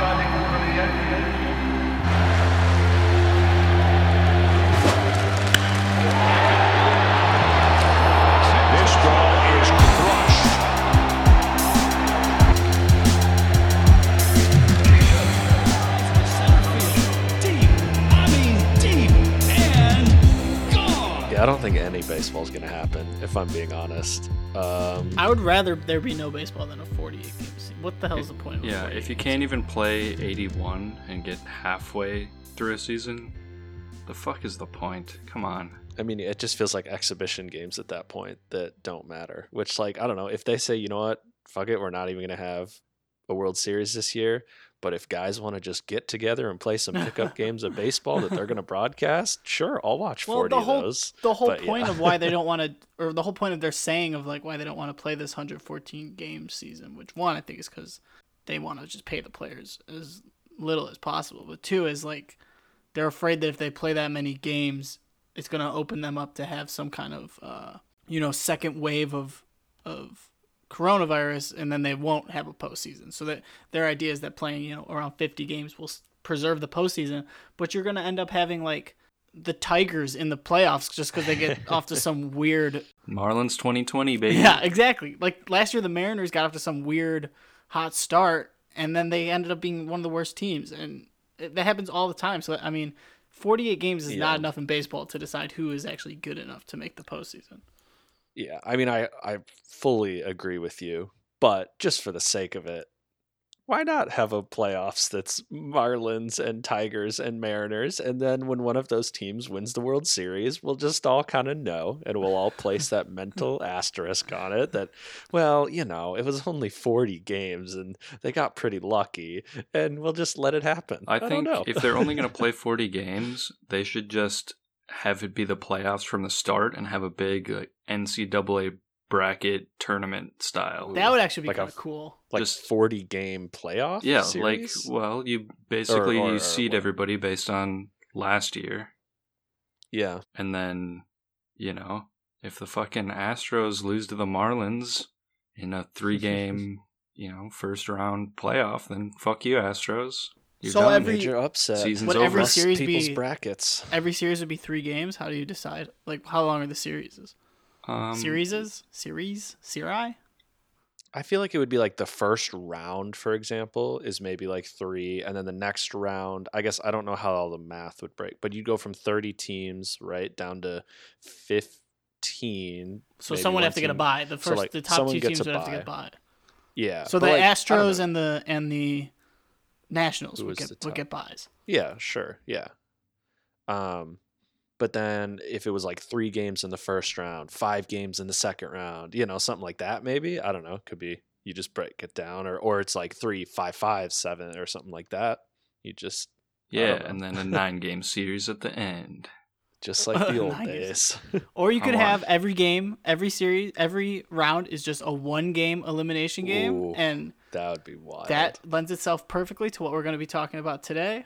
batting for the Yankees. I don't think any baseball is going to happen, if I'm being honest. Um, I would rather there be no baseball than a 48 game season. What the hell is the point? Yeah, if you can't even play 81 and get halfway through a season, the fuck is the point? Come on. I mean, it just feels like exhibition games at that point that don't matter. Which, like, I don't know. If they say, you know what, fuck it, we're not even going to have a World Series this year. But if guys want to just get together and play some pickup games of baseball that they're going to broadcast, sure, I'll watch Well, 40 the whole of those. the whole But, point yeah. of why they don't want to, or the whole point of their saying of like why they don't want to play this 114 game season, which one I think is because they want to just pay the players as little as possible, but two is like they're afraid that if they play that many games, it's gonna open them up to have some kind of uh, you know second wave of of coronavirus, and then they won't have a postseason. So that their idea is that playing you know around 50 games will preserve the postseason, but you're gonna end up having like the Tigers in the playoffs just because they get off to some weird. Marlins 2020, baby. Yeah, exactly. Like last year, the Mariners got off to some weird hot start, and then they ended up being one of the worst teams, and it, that happens all the time. So I mean, 48 games is Yeah. not enough in baseball to decide who is actually good enough to make the postseason. Yeah, I mean, I, I fully agree with you. But just for the sake of it, why not have a playoffs that's Marlins and Tigers and Mariners? And then when one of those teams wins the World Series, we'll just all kind of know and we'll all place that mental asterisk on it that, well, you know, it was only 40 games and they got pretty lucky and we'll just let it happen. I don't think know. if they're only going to play 40 games, they should just have it be the playoffs from the start and have a big like, NCAA bracket tournament style. That would actually be Like kind of cool. like just- 40 game playoff yeah, series? like well, you basically or- you or seed what? everybody based on last year, yeah. and then you know if the fucking Astros lose to the Marlins in a three game you know first round playoff, then fuck you Astros. You're So done. every- Major upset. Season's Would over. every Bust series people's be brackets. every series would be three games? How do you decide? Like how long are the series? um, Series series Seri? I feel like it would be like the first round, for example, is maybe like three, and then the next round. I guess I don't know how all the math would break, but you'd go from thirty teams right down to fifteen. So someone one would have to get a team- bye. The so, first, like, the top two teams a would have to get a bye. bye. Yeah. So but, the like, Astros and the and the Nationals Who would get the would get buys. Yeah, sure. Yeah. Um, but then if it was like three games in the first round, five games in the second round, you know, something like that, maybe I don't know. Could be you just break it down, or or it's like three, five, five, seven, or something like that. You just Yeah, and then a nine game series at the end. just like the old days. Or you could have every game, every series, every round is just a one game elimination game, Ooh. and that would be wild. that lends itself perfectly to what we're going to be talking about today,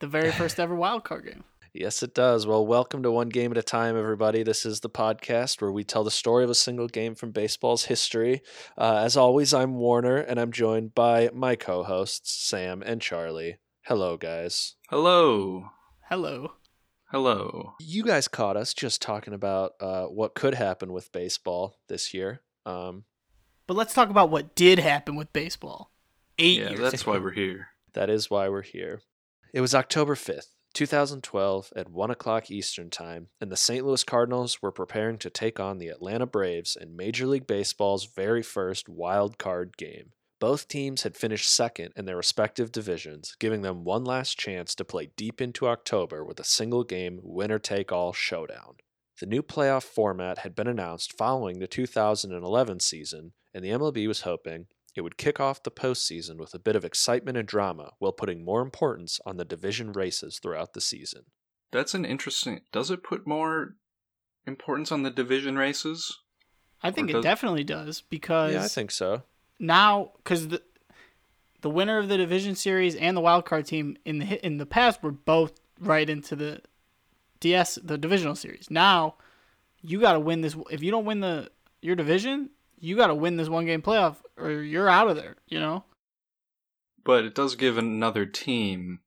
the very first ever wild card game. Yes, it does. Well, welcome to One Game at a Time, everybody. This is the podcast where we tell the story of a single game from baseball's history. Uh, as always, I'm Warner, and I'm joined by my co hosts, Sam and Charlie. Hello, guys. Hello. Hello. Hello. You guys caught us just talking about uh, what could happen with baseball this year. Um, But let's talk about what did happen with baseball. Eight Yeah, years that's ago. why we're here. That is why we're here. It was October 5th, 2012, at 1 o'clock Eastern Time, and the St. Louis Cardinals were preparing to take on the Atlanta Braves in Major League Baseball's very first wild card game. Both teams had finished second in their respective divisions, giving them one last chance to play deep into October with a single game winner take all showdown. The new playoff format had been announced following the 2011 season, and the MLB was hoping it would kick off the postseason with a bit of excitement and drama while putting more importance on the division races throughout the season. That's an interesting. Does it put more importance on the division races? I think Or it definitely does because Yeah, I think so. now because the the winner of the division series and the wild card team in the in the past were both right into the DS the divisional series. Now you got to win this. If you don't win the your division, you got to win this one game playoff or you're out of there. You know. but it does give another team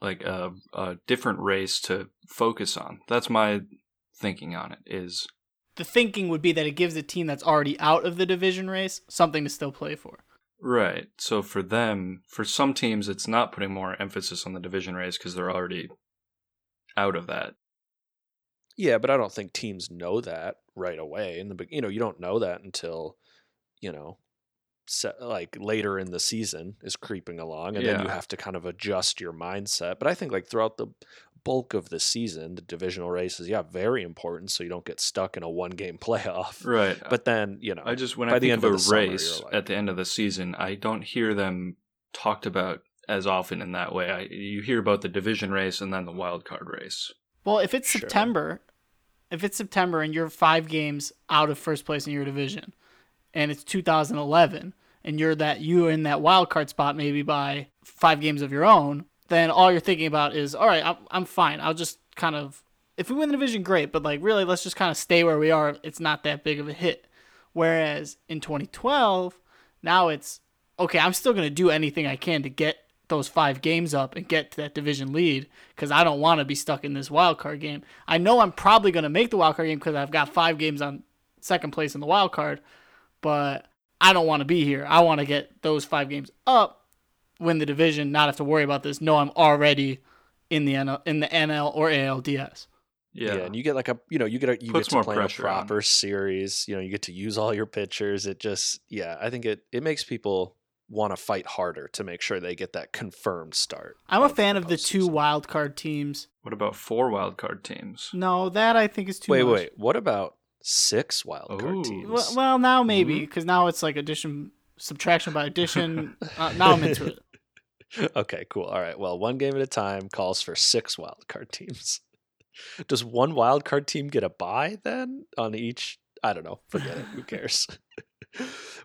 like a, a different race to focus on. That's my thinking on it. Is The thinking would be that it gives a team that's already out of the division race something to still play for. right. So for them, for some teams, it's not putting more emphasis on the division race because they're already out of that. Yeah, but I don't think teams know that right away. In the you know, you don't know that until you know, se- like later in the season is creeping along, and then you have to kind of adjust your mindset. But I think like throughout the bulk of the season, the divisional races, yeah, very important, so you don't get stuck in a one game playoff. Right. Uh, but then you know, I just when by I the think end of of a the summer, race you're like- at the end of the season, I don't hear them talked about as often in that way. I, you hear about the division race and then the wild card race. Well, if it's Sure. September, if it's September and you're five games out of first place in your division, and it's 2011, and you're that you in that wild card spot maybe by five games of your own, then all you're thinking about is, all right, I'm, I'm fine. I'll just kind of, if we win the division, great, but like really, let's just kind of stay where we are. It's not that big of a hit. Whereas in 2012, now it's okay. I'm still gonna do anything I can to get those five games up and get to that division lead because I don't want to be stuck in this wild card game. I know I'm probably going to make the wild card game because I've got five games on second place in the wild card, but I don't want to be here. I want to get those five games up, win the division, not have to worry about this. No, I'm already in the NL, in the NL or ALDS. Yeah. Yeah. and you get like a you know you get a you Puts get to more play a pressure on. proper series. You know you get to use all your pitchers. It just yeah, I think it it makes people want to fight harder to make sure they get that confirmed start. I'm a fan of the two postseason. wild card teams. What about four wild card teams? No, that I think is too Wait, much. wait. Wait. What about six wild card teams? Well, well, now maybe Mm-hmm. because now it's like addition, subtraction by addition. uh, now I'm into it. okay, cool. All right. Well, one game at a time calls for six wild card teams. Does one wild card team get a bye then on each? I don't know. Forget it. Who cares?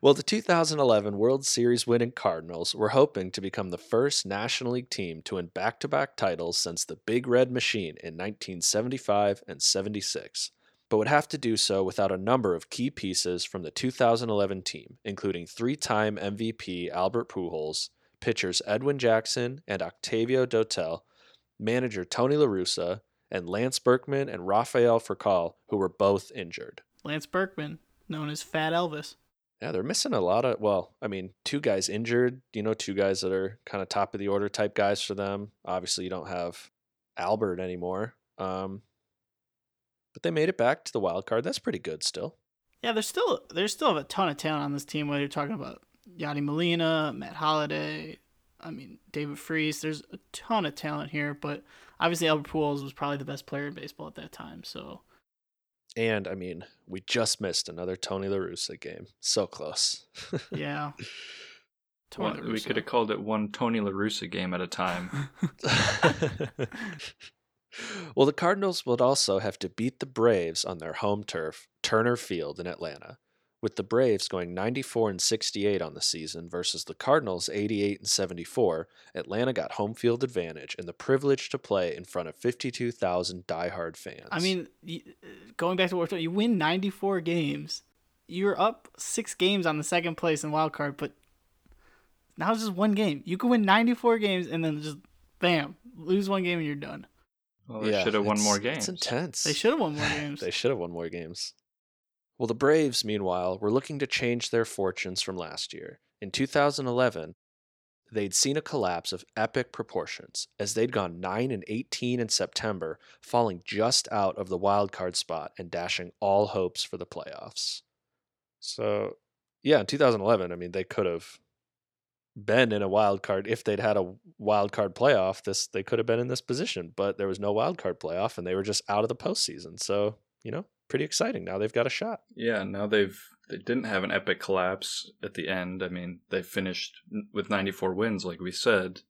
Well, the 2011 World Series winning Cardinals were hoping to become the first National League team to win back to back titles since the Big Red Machine in 1975 and 76, but would have to do so without a number of key pieces from the 2011 team, including three time MVP Albert Pujols, pitchers Edwin Jackson and Octavio Dotel, manager Tony La Russa, and Lance Berkman and Rafael Furcal, who were both injured. Lance Berkman, known as Fat Elvis. Yeah, they're missing a lot of. Well, I mean, two guys injured. You know, two guys that are kind of top of the order type guys for them. Obviously, you don't have Albert anymore. Um, but they made it back to the wild card. That's pretty good still. Yeah, there's still there's still a ton of talent on this team. Whether you're talking about Yadi Molina, Matt Holliday, I mean David Freese. There's a ton of talent here, but obviously Albert Pujols was probably the best player in baseball at that time. So And I mean, we just missed another Tony La Russa game. So close. yeah, One- Tony La we could have called it one Tony La Russa game at a time. well, the Cardinals would also have to beat the Braves on their home turf, Turner Field in Atlanta, with the Braves going 94 and 68 on the season versus the Cardinals 88 and 74. Atlanta got home field advantage and the privilege to play in front of 52,000 diehard fans. I mean, going back to what we're talking, you win 94 games. You're up six games on the second place in wild card, but now it's just one game. You can win 94 games and then just bam, lose one game and you're done. Well, they should have won more games. It's intense. They should have won more games. They should have won more games. Well, the Braves, meanwhile, were looking to change their fortunes from last year. In 2011, they'd seen a collapse of epic proportions as they'd gone 9 and 18 in September, falling just out of the wild card spot and dashing all hopes for the playoffs. So, yeah, in 2011, I mean, they could have been in a wild card if they'd had a wild card playoff. This they could have been in this position, but there was no wild card playoff, and they were just out of the postseason. So you know, pretty exciting. Now they've got a shot. Yeah, now they've they didn't have an epic collapse at the end. I mean, they finished with 94 wins, like we said,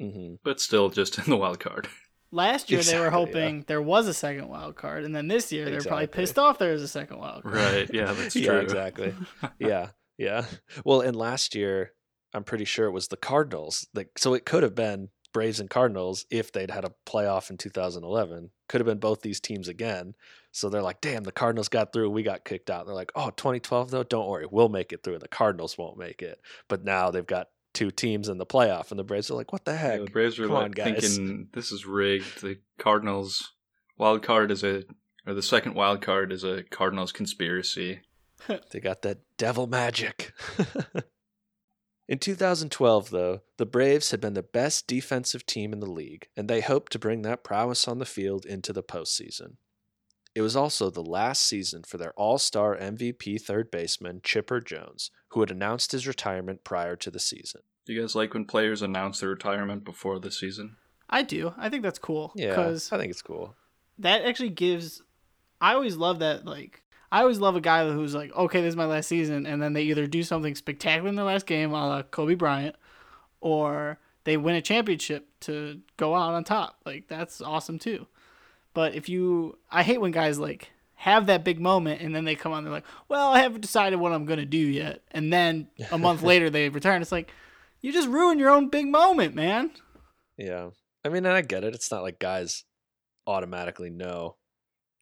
hmm but still just in the wild card. Last year they were Exactly, yeah. hoping there was a second wild card, and then this year they're probably pissed off there was a second wild card. Right? Yeah, that's Yeah, true. exactly. yeah, yeah. Well, and last year, I'm pretty sure it was the Cardinals. Like, so it could have been Braves and Cardinals if they'd had a playoff in 2011. Could have been both these teams again. So they're like, damn, the Cardinals got through. We got kicked out. And they're like, oh, 2012 though, don't worry, we'll make it through. And the Cardinals won't make it. But now they've got two teams in the playoff, and the Braves are like, "What the heck?" the Braves are Come like on, guys. thinking this is rigged. The Cardinals wild card is a or the second wild card is a Cardinals conspiracy. They got that devil magic. in 2012, though, the Braves had been the best defensive team in the league, and they hoped to bring that prowess on the field into the postseason. It was also the last season for their all star MVP third baseman, Chipper Jones, who had announced his retirement prior to the season. Do you guys like when players announce their retirement before the season? I do. I think that's cool. Yeah, Because I think it's cool. that actually gives. I always love that. Like, I always love a guy who's like, okay, this is my last season, and then they either do something spectacular in their last game, a la Kobe Bryant, or they win a championship to go out on top. Like, that's awesome too. But if you, I hate when guys like have that big moment and then they come on, they're like, well, I haven't decided what I'm gonna do yet, and then a month later they return. It's like, you just ruined your own big moment, man. Yeah. I mean, and I get it. It's not like guys automatically know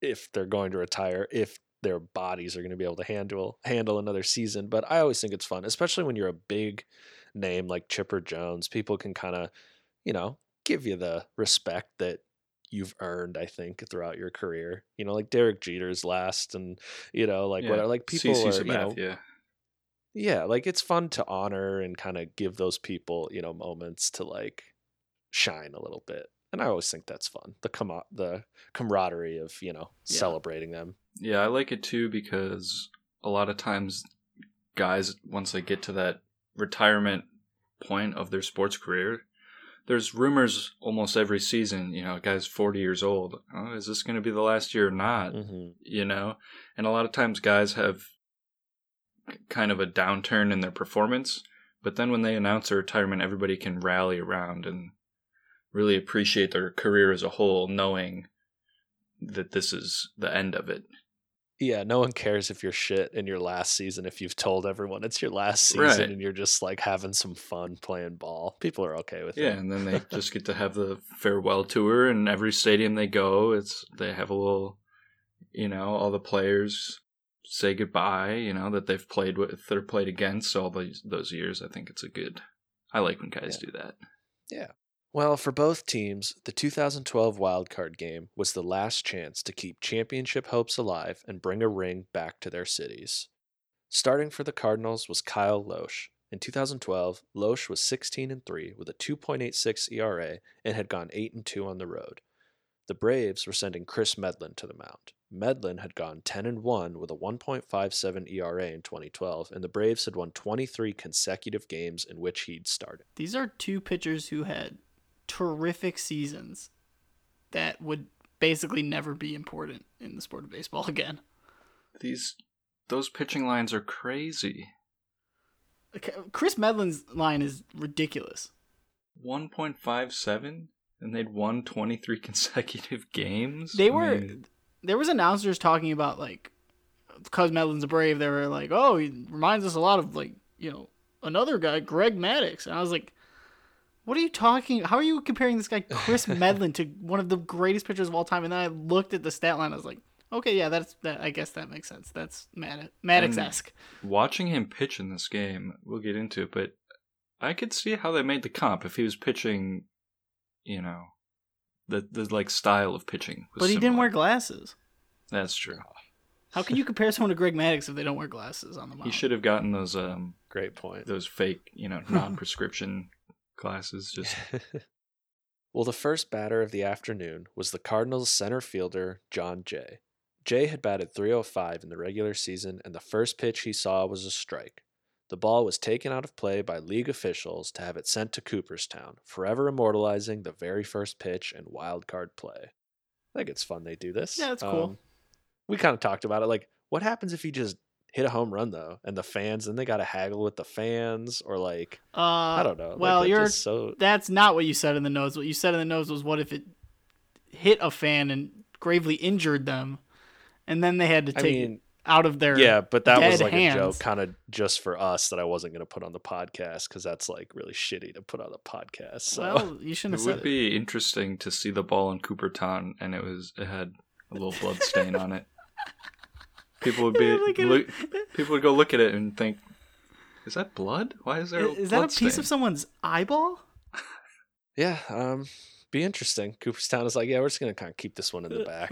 if they're going to retire, if their bodies are going to be able to handle handle another season. But I always think it's fun, especially when you're a big name like Chipper Jones. People can kind of, you know, give you the respect that you've earned. I think throughout your career, you know, like Derek Jeter's last, and you know, like whatever. Like people CC are, you know, Sabathia. yeah like it's fun to honor and kind of give those people you know moments to like shine a little bit and i always think that's fun the com- the camaraderie of you know Yeah. celebrating them Yeah, I like it too because a lot of times guys once they get to that retirement point of their sports career, there's rumors almost every season, you know, a guy's 40 years old. Oh, is this going to be the last year or not? hmm You know? And a lot of times guys have kind of a downturn in their performance, but then when they announce their retirement, everybody can rally around and really appreciate their career as a whole knowing that this is the end of it. yeah no one cares if you're shit in your last season if you've told everyone it's your last season Right. and you're just like having some fun playing ball people are okay with Yeah, it Yeah, and then they just get to have the farewell tour, and every stadium they go, it's they have a little, you know, all the players say goodbye, you know, that they've played with or played against all those those years. I think it's a good. I like when guys do that. Well, for both teams, the 2012 wildcard game was the last chance to keep championship hopes alive and bring a ring back to their cities. Starting for the Cardinals was Kyle Lohse. In 2012, Lohse was 16 and 3 with a 2.86 ERA and had gone 8 and 2 on the road. The Braves were sending Chris Medlen to the mound. Medlen had gone 10 and 1 with a 1.57 ERA in 2012, and the Braves had won 23 consecutive games in which he'd started. These are two pitchers who had terrific seasons that would basically never be important in the sport of baseball again. These those pitching lines are crazy. Chris Medlen's line is ridiculous. One point five seven, and they'd won twenty three consecutive games. They I were mean, there was announcers talking about like because Medlen's a Brave, they were like, "Oh, he reminds us a lot of like you know another guy, Greg Maddux," and I was like, "What are you talking? How are you comparing this guy Chris Medlen to one of the greatest pitchers of all time?" And then I looked at the stat line, I was like, "Okay, yeah, that's that. I guess that makes sense. That's Maddux esque." watching him pitch in this game, we'll get into it, but I could see how they made the comp if he was pitching, you know, the the like style of pitching. was But he didn't wear glasses. That's true. How can you compare someone to Greg Maddux if they don't wear glasses on the mound? He should have gotten those um Great point. those fake, you know, non-prescription glasses. Just well, the first batter of the afternoon was the Cardinals center fielder, Jon Jay. Jay had batted 305 in the regular season, and the first pitch he saw was a strike. The ball was taken out of play by league officials to have it sent to Cooperstown, forever immortalizing the very first pitch and wild card play. I think it's fun they do this. Um, Yeah, it's cool. we kind of talked about it. Like, what happens if you just hit a home run though, and the fans, then they got to haggle with the fans, or like uh, I don't know. Well, that you're just so that's not what you said in the notes. What you said in the notes was what if it hit a fan and gravely injured them, and then they had to I take mean, it out of their yeah, but that was dead like a joke, kind of just for us that I wasn't going to put on the podcast because that's like really shitty to put on the podcast. So Well, you shouldn't have would it. be interesting to see the ball in Cooperstown, and it was it had a little blood stain on it. People would be Look at look, people would go look at it and think, Is that blood? Why is there? Is, is that a blood piece stain? of someone's eyeball? Yeah, um, be interesting. Cooperstown is like, yeah, we're just gonna kind of keep this one in the back,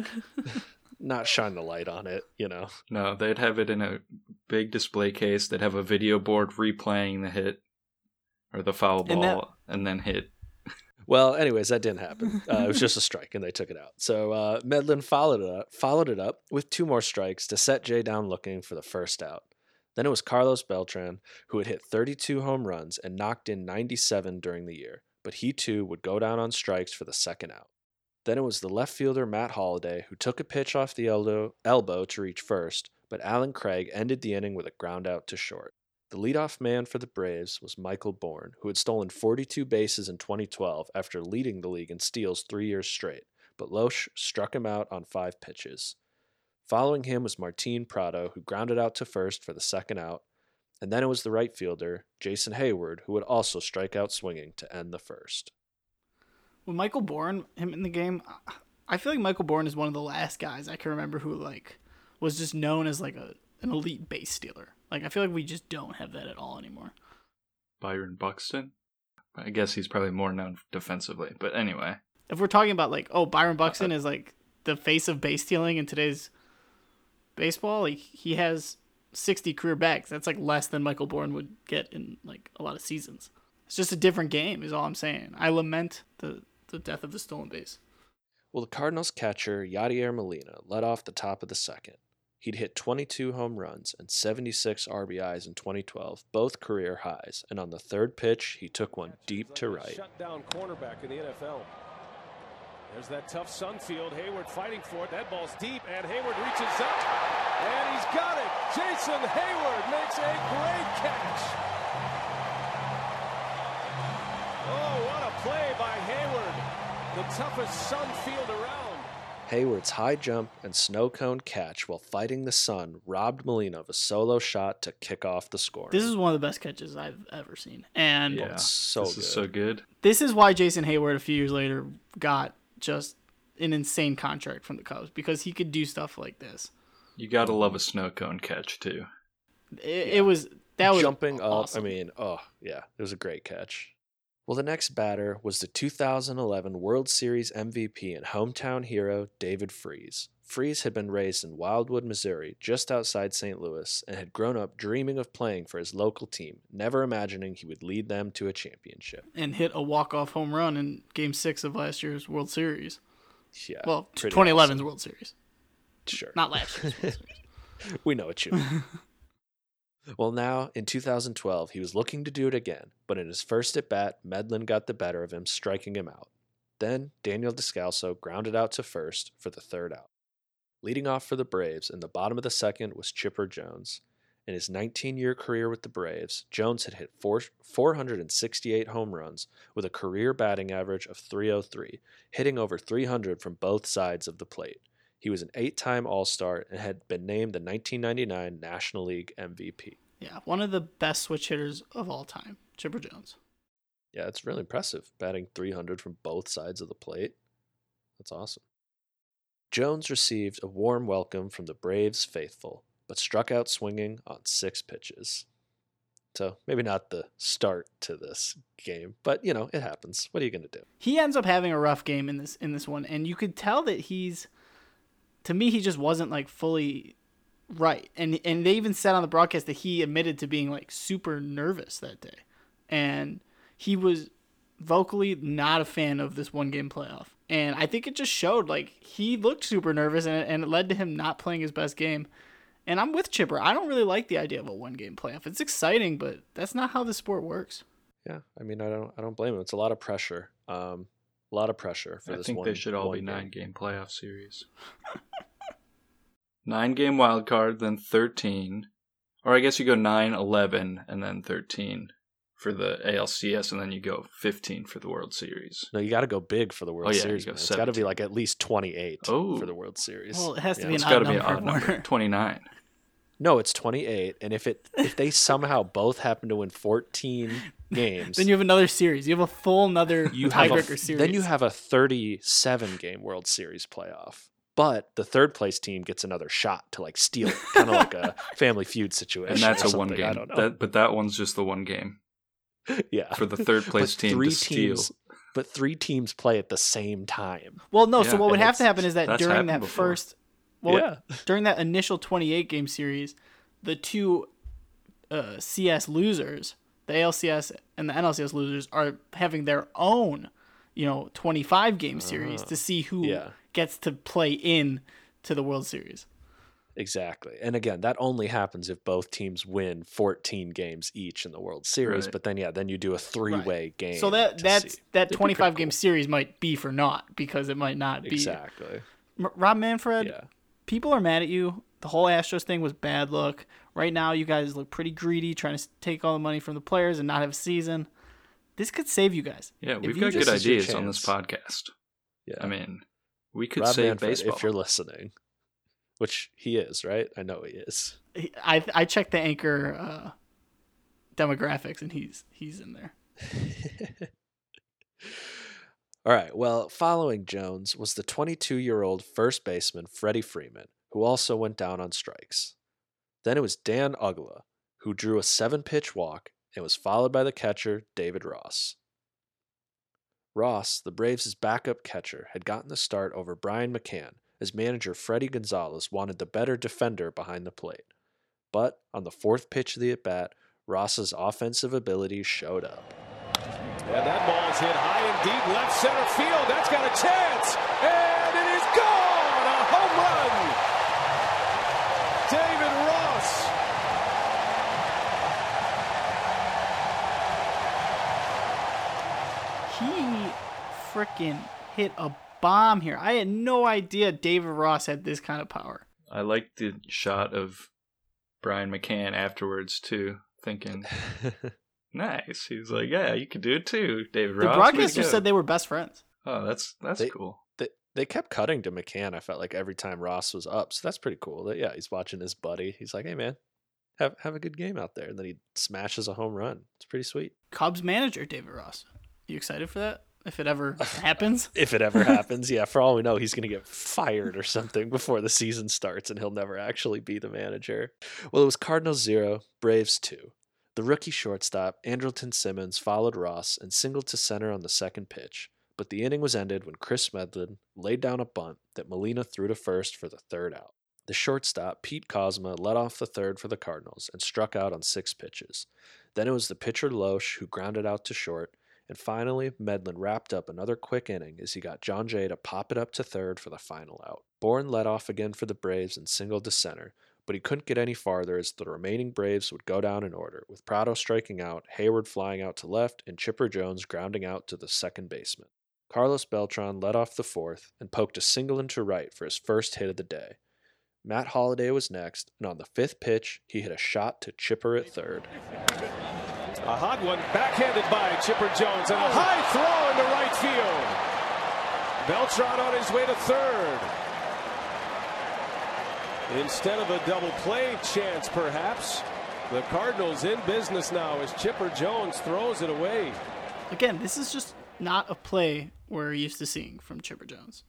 not shine the light on it. You know, No, they'd have it in a big display case. They'd have a video board replaying the hit or the foul And that- ball, and then hit. Well, anyways, that didn't happen. Uh, it was just a strike, and they took it out. So uh, Medlen followed it up, followed it up with two more strikes to set Jay down looking for the first out. Then it was Carlos Beltran who had hit 32 home runs and knocked in 97 during the year, but he too would go down on strikes for the second out. Then it was the left fielder Matt Holliday who took a pitch off the elbow, elbow to reach first, but Allen Craig ended the inning with a ground out to short. The leadoff man for the Braves was Michael Bourn, who had stolen 42 bases in 2012 after leading the league in steals three years straight, but Lohse struck him out on five pitches. Following him was Martin Prado, who grounded out to first for the second out, and then it was the right fielder, Jason Heyward, who would also strike out swinging to end the first. With Michael Bourn, him in the game, I feel like Michael Bourn is one of the last guys I can remember who like was just known as like a an elite base stealer. Like I feel like we just don't have that at all anymore. Byron Buxton. I guess he's probably more known defensively, but anyway. If we're talking about like, oh, Byron uh, uh, Buxton is like the face of base stealing in today's baseball, like he has 60 career bags. That's like less than Michael Bourn would get in like a lot of seasons. It's just a different game, is all I'm saying. I lament the the death of the stolen base. Well, the Cardinals catcher Yadier Molina led off the top of the second. He'd hit 22 home runs and 76 RBIs in 2012, both career highs, and on the third pitch, he took one deep to right. Shut down cornerback in the NFL. There's that tough Sunfield. Heyward fighting for it. That ball's deep, and Heyward reaches up, and he's got it. Jason Heyward makes a great catch. Oh, what a play by Heyward. The toughest Sunfield around. Heyward's high jump and snow cone catch while fighting the sun robbed Molina of a solo shot to kick off the score. This is one of the best catches I've ever seen. And Yeah. so this good. is so good. this is why Jason Heyward a few years later got just an insane contract from the Cubs because he could do stuff like this. You gotta love a snow cone catch too. It, it was that was jumping awesome. up. I mean, oh yeah, it was a great catch. Well, the next batter was the 2011 World Series MVP and hometown hero David Freese. Freese had been raised in Wildwood, Missouri, just outside St. Louis, and had grown up dreaming of playing for his local team, never imagining he would lead them to a championship. and hit a walk off home run in Game Six of last year's World Series. Yeah, Well, 2011's awesome. World Series, Sure, not last year's World Series. we know what you mean. well, now in 2012, he was looking to do it again, but in his first at bat, Medlen got the better of him, striking him out. Then Daniel Descalso grounded out to first for the third out. Leading off for the Braves in the bottom of the second was Chipper Jones. In his 19 year career with the Braves, Jones had hit four, 468 home runs with a career batting average of 303, hitting over 300 from both sides of the plate. He was an eight time All Star and had been named the 1999 National League MVP. yeah, one of the best switch hitters of all time, Chipper Jones. Yeah, it's really impressive, batting 300 from both sides of the plate. That's awesome. Jones received a warm welcome from the Braves faithful, but struck out swinging on six pitches. So maybe not the start to this game, but you know, it happens. What are you going to do? He ends up having a rough game in this in this one, and you could tell that he's. To me, he just wasn't like fully right, and and they even said on the broadcast that he admitted to being like super nervous that day, and he was vocally not a fan of this one game playoff. And I think it just showed like he looked super nervous and and it led to him not playing his best game. And I'm with Chipper. I don't really like the idea of a one game playoff. It's exciting, but that's not how the sport works. Yeah, I mean, I don't, I don't blame him. It's a lot of pressure. Um, a lot of pressure for this. I this think one. they should all be game. nine game playoff series. nine game wild card, then 13. Or I guess you go 9, 11, and then 13 for the ALCS, and then you go 15 for the World Series. No, you got to go big for the World Oh, yeah, Series. go. It's got to be like at least 28 Oh. for the World Series. Well, it has to Yeah. be It's an got odd to be an number. odd number. 29. No, it's 28. And if it if they somehow both happen to win 14 games, Then you have another series. You have a full another you have a, tiebreaker series. then you have a 37 game World Series playoff. But the third place team gets another shot to like steal it, kind of like a Family Feud situation. And that's a one something, I game. don't know. That, but that one's just the one game yeah, for the third place But team three to steal. teams, but three teams play at the same time. Well, no. so what would and have to happen is that during that before. first, well, yeah, during that initial 28 game series, the two uh, CS losers, the ALCS and the NLCS losers, are having their own, you know, 25 game series to see who Ah, yeah. gets to play in to the World Series. exactly. And again, that only happens if both teams win 14 games each in the World Series. Right. But then, yeah, then you do a three-way game. So that that's see. that 25 game cool. series might be for naught because it might not be. exactly. Rob Manfred, Yeah. people are mad at you. The whole Astros thing was bad luck. Right now, you guys look pretty greedy, trying to take all the money from the players and not have a season. This could save you guys. Yeah, we've you got good This is your ideas on this podcast. Yeah. I mean, we could Rob save Manfred, baseball. if you're listening, which he is, right? I know he is. I I checked the anchor uh, demographics, and he's he's in there. All right. Well, following Jones was the 22 year old first baseman Freddie Freeman, who also went down on strikes. Then it was Dan Uggla, who drew a seven pitch walk and was followed by the catcher David Ross. Ross, the Braves' backup catcher, had gotten the start over Brian McCann as manager Fredi Gonzalez wanted the better defender behind the plate. But on the fourth pitch of the at bat, Ross's offensive ability showed up. And that ball is hit high and deep left center field. That's got a chance. And it is gone. A home run. David Ross. He freaking hit a bomb here. I had no idea David Ross had this kind of power. I like the shot of Brian McCann afterwards too, thinking, "Nice." He was like, "Yeah, you could do it too, David The Ross." The to broadcaster said they were best friends. "Oh, that's that's They- cool." they, they kept cutting to McCann. I felt like every time Ross was up, so that's pretty cool. That yeah, he's watching his buddy. He's like, "Hey man, have have a good game out there," and then he smashes a home run. It's pretty sweet. Cubs manager David Ross. You excited for that? If it ever happens? If it ever happens, yeah. For all we know, he's gonna get fired or something before the season starts, and he'll never actually be the manager. Well, it was Cardinals zero, Braves two. The rookie shortstop Andrelton Simmons followed Ross and singled to center on the second pitch, but the inning was ended when Chris Medlen laid down a bunt that Molina threw to first for the third out. The shortstop, Pete Kozma, led off the third for the Cardinals and struck out on six pitches. Then it was the pitcher Lohse who grounded out to short, and finally Medlen wrapped up another quick inning as he got Jon Jay to pop it up to third for the final out. Bourn led off again for the Braves and singled to center, but he couldn't get any farther as the remaining Braves would go down in order, with Prado striking out, Heyward flying out to left, and Chipper Jones grounding out to the second baseman. Carlos Beltran led off the fourth and poked a single into right for his first hit of the day. Matt Holliday was next, and on the fifth pitch, he hit a shot to Chipper at third. A hot one backhanded by Chipper Jones and a oh. high throw into right field. Beltran on his way to third. Instead of a double play chance, perhaps, the Cardinals in business now as Chipper Jones throws it away. Again, this is just not a play we're used to seeing from Chipper Jones.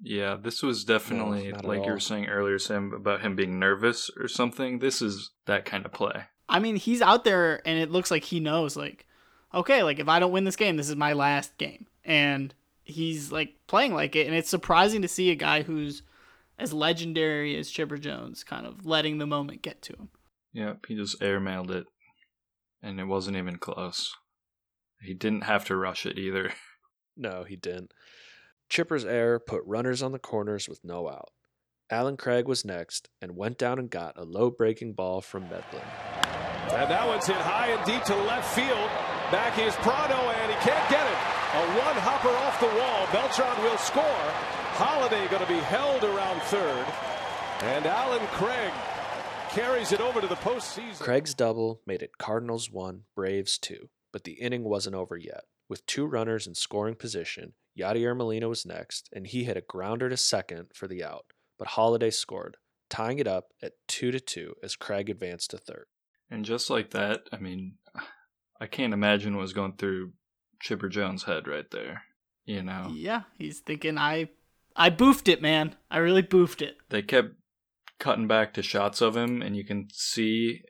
Yeah, this was definitely not at like you were saying earlier, Sam, about him being nervous or something. This is that kind of play. I mean, he's out there and it looks like he knows, like, okay, like if I don't win this game, this is my last game. And he's like playing like it. And it's surprising to see a guy who's as legendary as Chipper Jones kind of letting the moment get to him. Yep, he just airmailed it, and it wasn't even close. He didn't have to rush it either. No, he didn't. Chipper's error put runners on the corners with no out. Allen Craig was next and went down and got a low breaking ball from Medlen. And that one's hit high and deep to left field. Back is Prado, and he can't get it. A one hopper off the wall. Beltran will score. Holliday going to be held around third. And Allen Craig carries it over to the postseason. Craig's double made it Cardinals 1, Braves 2, but the inning wasn't over yet. With two runners in scoring position, Yadier Molina was next, and he hit a grounder to second for the out, but Holliday scored, tying it up at 2 to 2 as Craig advanced to third. And just like that, I mean, I can't imagine what was going through Chipper Jones' head right there. You know, Yeah, he's thinking I I boofed it, man. I really boofed it. They kept cutting back to shots of him, and you can see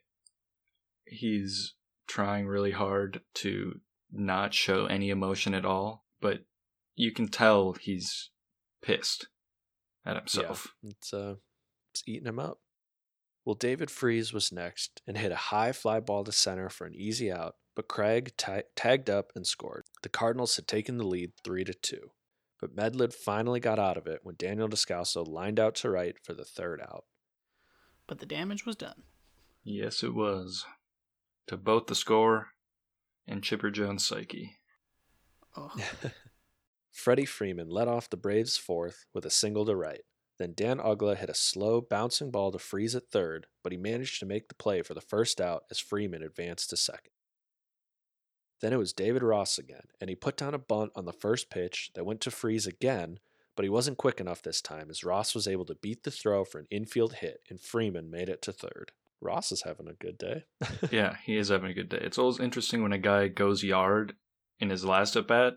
he's trying really hard to not show any emotion at all, but you can tell he's pissed at himself. Yeah, it's uh, it's eating him up. Well, David Freese was next and hit a high fly ball to center for an easy out, but Craig ta- tagged up and scored. The Cardinals had taken the lead three to two, but Medlen finally got out of it when Daniel Descalso lined out to right for the third out. But the damage was done. Yes, it was. To both the score and Chipper Jones' psyche. Oh. Freddie Freeman led off the Braves' fourth with a single to right. Then Dan Uggla hit a slow, bouncing ball to Freese at third, but he managed to make the play for the first out as Freeman advanced to second. Then it was David Ross again, and he put down a bunt on the first pitch that went to Freese again, but he wasn't quick enough this time as Ross was able to beat the throw for an infield hit, and Freeman made it to third. Ross is having a good day. yeah, he is having a good day. It's always interesting when a guy goes yard in his last at bat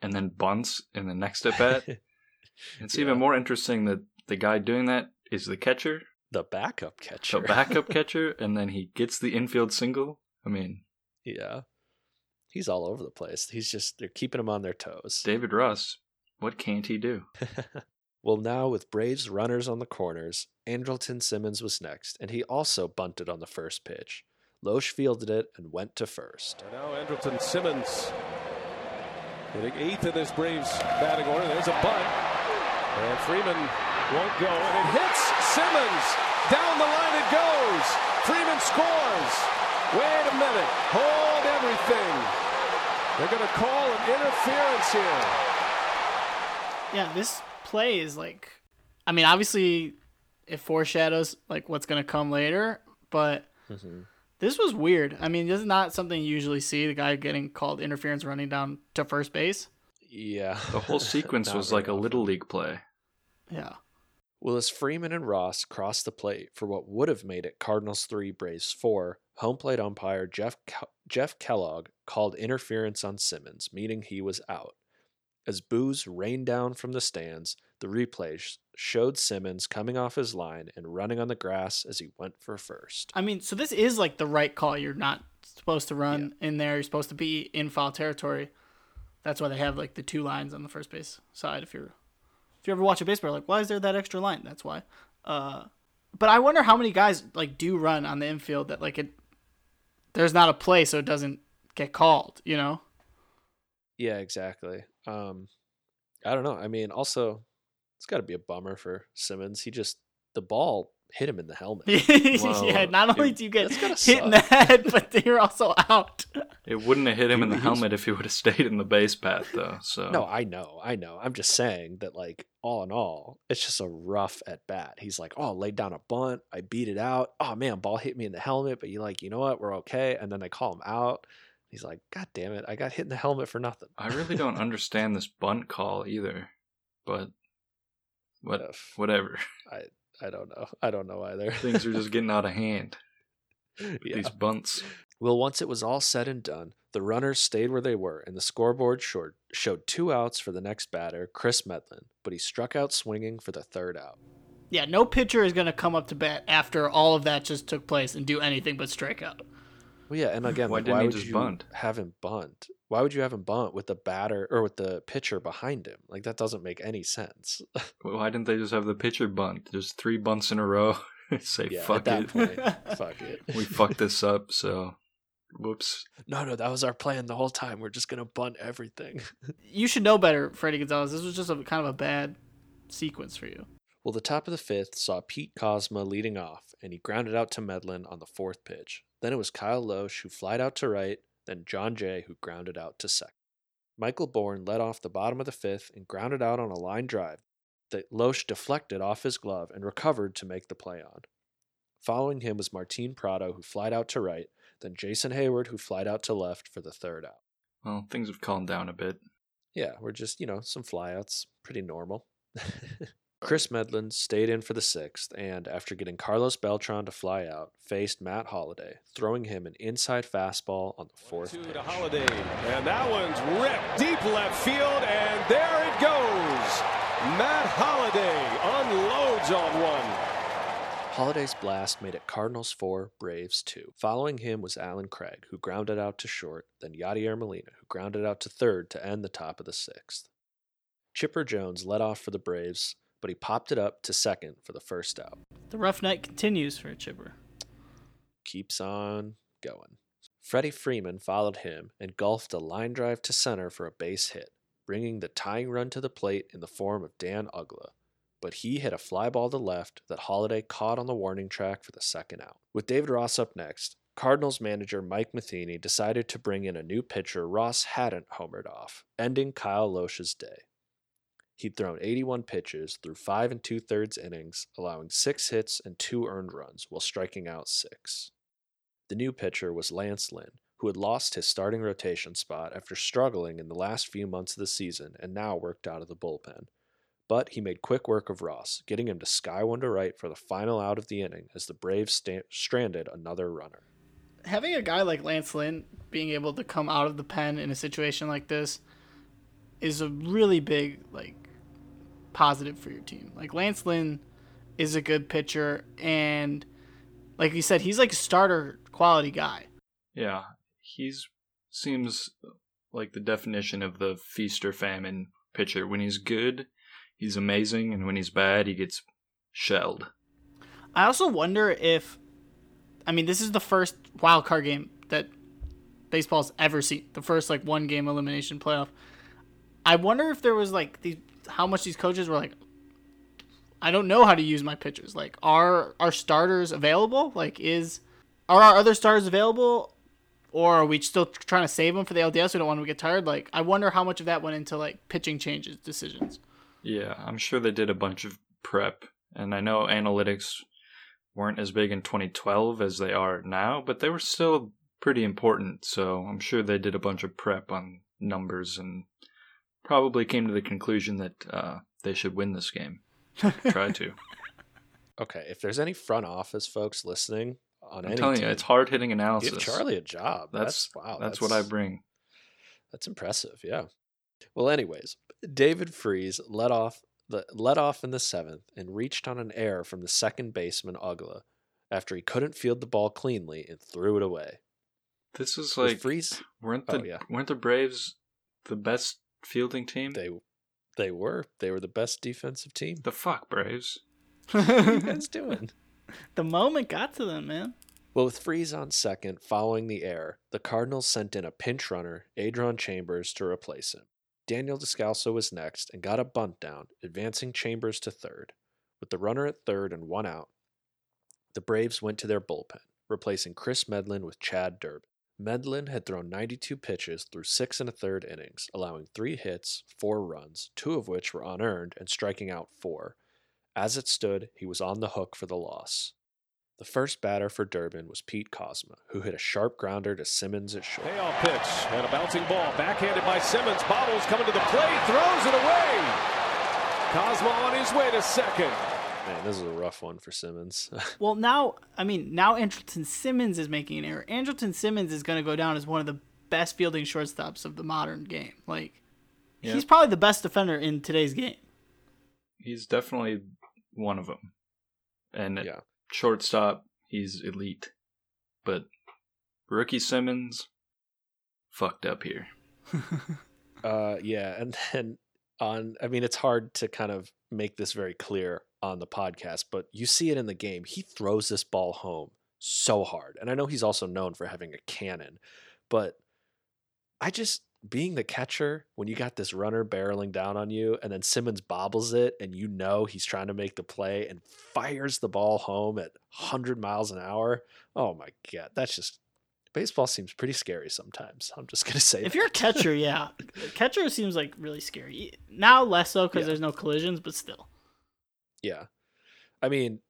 and then bunts in the next at bat. it's Yeah. even more interesting that the guy doing that is the catcher, the backup catcher. the backup catcher, and then he gets the infield single. I mean, yeah. He's all over the place. He's just, they're keeping him on their toes. David Ross, what can't he do? Well, now with Braves runners on the corners, Andrelton Simmons was next, and he also bunted on the first pitch. Lohse fielded it and went to first. And now Andrelton Simmons hitting eighth in this Braves batting order. There's a bunt. And Freeman won't go. And it hits Simmons. Down the line it goes. Freeman scores. Wait a minute. Hold everything. They're going to call an interference here. Yeah, this play is like, I mean, obviously, it foreshadows like what's gonna come later, but mm-hmm. this was weird. I mean, this is not something you usually see. The guy getting called interference running down to first base. Yeah. The whole sequence was like a little league play. Yeah, Well, as Freeman and Ross crossed the plate for what would have made it Cardinals 3, Braves 4, home plate umpire Jeff, Ke- Jeff Kellogg called interference on Simmons, meaning he was out. As boos rained down from the stands, the replay sh- showed Simmons coming off his line and running on the grass as he went for first. I mean, so this is like the right call. You're not supposed to run in there. You're supposed to be in foul territory. That's why they have like the two lines on the first base side. If you're, if you ever watch a baseball, like why is there that extra line? That's why. Uh, but I wonder how many guys like do run on the infield that like it. There's not a play, so it doesn't get called. You know. Yeah, exactly. Um, I don't know. I mean, also, it's got to be a bummer for Simmons. He just, the ball hit him in the helmet. Well, yeah. Not only it- do you get that's gotta hit in the head, but you're also out. It wouldn't have hit him in the helmet if he would have stayed in the base path, though. So No, I know, I know. I'm just saying that, like, all in all, it's just a rough at bat. He's like, oh, laid down a bunt, I beat it out. Oh man, ball hit me in the helmet, but you're like, you know what, we're okay. And then they call him out. He's like, God damn it, I got hit in the helmet for nothing. I really don't understand this bunt call either. But what, whatever. I don't know. I don't know either. Things are just getting out of hand. with yeah. These bunts. Well, once it was all said and done, the runners stayed where they were, and the scoreboard showed, showed two outs for the next batter, Chris Medlen, but he struck out swinging for the third out. Yeah, no pitcher is gonna come up to bat after all of that just took place and do anything but strike out. Well, yeah, and again, Why like, didn't why would just you bunt? have him bunt? Why would you have him bunt with the batter or with the pitcher behind him? Like that doesn't make any sense. Why didn't they just have the pitcher bunt? There's three bunts in a row. Say yeah, fuck at that it. point, fuck it. we fucked this up, so whoops. No, no, that was our plan the whole time. We're just gonna bunt everything. You should know better, Fredi Gonzalez. This was just a kind of a bad sequence for you. Well, the top of the fifth saw Pete Kozma leading off, and he grounded out to Medlen on the fourth pitch. Then it was Kyle Lohse who flied out to right, then Jon Jay who grounded out to second. Michael Bourn led off the bottom of the fifth and grounded out on a line drive that Lohse deflected off his glove and recovered to make the play on. Following him was Martin Prado who flied out to right, then Jason Heyward who flied out to left for the third out. Well, things have calmed down a bit. Yeah, we're just, you know, some flyouts. Pretty normal. Chris Medlen stayed in for the sixth and, after getting Carlos Beltran to fly out, faced Matt Holliday, throwing him an inside fastball on the fourth Two to Holliday, and that one's ripped deep left field, and there it goes. Matt Holliday unloads on one. Holliday's blast made it Cardinals 4, Braves 2. Following him was Allen Craig, who grounded out to short, then Yadier Molina, who grounded out to third to end the top of the sixth. Chipper Jones led off for the Braves, but he popped it up to second for the first out. The rough night continues for Chipper. Keeps on going. Freddie Freeman followed him and golfed a line drive to center for a base hit, bringing the tying run to the plate in the form of Dan Uggla but he hit a fly ball to left that Holliday caught on the warning track for the second out. With David Ross up next, Cardinals manager Mike Matheny decided to bring in a new pitcher Ross hadn't homered off, ending Kyle Lohse's day. He'd thrown 81 pitches through five and two thirds innings, allowing six hits and two earned runs while striking out six. The new pitcher was Lance Lynn, who had lost his starting rotation spot after struggling in the last few months of the season and now worked out of the bullpen but he made quick work of Ross, getting him to sky one to right for the final out of the inning as the Braves sta- stranded another runner. Having a guy like Lance Lynn being able to come out of the pen in a situation like this is a really big like positive for your team. Like Lance Lynn is a good pitcher and like you said he's like a starter quality guy. Yeah, he's seems like the definition of the feast or famine pitcher. When he's good, he's amazing, and when he's bad, he gets shelled. I also wonder if, I mean, this is the first wild card game that baseball's ever seen. The first like one game elimination playoff. I wonder if there was like the how much these coaches were like. I don't know how to use my pitchers. Like, are our starters available? Like, is are our other stars available, or are we still trying to save them for the LDS? We don't want them to get tired. Like, I wonder how much of that went into like pitching changes decisions. Yeah, I'm sure they did a bunch of prep, and I know analytics weren't as big in 2012 as they are now, but they were still pretty important. So I'm sure they did a bunch of prep on numbers and probably came to the conclusion that uh, they should win this game. Try to. Okay, if there's any front office folks listening on I'm any telling team, you, it's hard hitting analysis. give Charlie a job. That's That's, wow. That's, what I bring. That's impressive. Yeah. Well, anyways, David Freese let off the led off in the seventh and reached on an error from the second baseman Uggla after he couldn't field the ball cleanly and threw it away. This is With like Freese, weren't Oh, yeah. weren't the Braves the best fielding team? they they were they were the best defensive team. the fuck Braves. What are you guys doing? The moment got to them, man. Well, with Freese on second, following the error, the Cardinals sent in a pinch runner, Adron Chambers, to replace him. Daniel Descalso was next and got a bunt down, advancing Chambers to third. With the runner at third and one out, the Braves went to their bullpen, replacing Chris Medlen with Chad Durbin. Medlen had thrown 92 pitches through six and a third innings, allowing three hits, four runs, two of which were unearned, and striking out four. As it stood, he was on the hook for the loss. The first batter for Durbin was Pete Kozma, who hit a sharp grounder to Simmons at short. Payoff pitch and a bouncing ball backhanded by Simmons. Bottles coming to the plate, throws it away. Kozma on his way to second. Man, this is a rough one for Simmons. Well, now, I mean, now Andrelton Simmons is making an error. Andrelton Simmons is going to go down as one of the best fielding shortstops of the modern game. Like, Yeah. he's probably the best defender in today's game. He's definitely one of them. And Yeah. shortstop, he's elite. But rookie Simmons fucked up here. uh, yeah, and then on, I mean, it's hard to kind of make this very clear on the podcast, but you see it in the game. He throws this ball home so hard, and I know he's also known for having a cannon, but I just being the catcher when you got this runner barreling down on you and then Simmons bobbles it and you know he's trying to make the play and fires the ball home at 100 miles an hour. Oh my god, that's just baseball seems pretty scary sometimes. I'm just going to say If that. you're a catcher, yeah. Catcher seems like really scary. Now less so because Yeah. there's no collisions, but still. Yeah. I mean,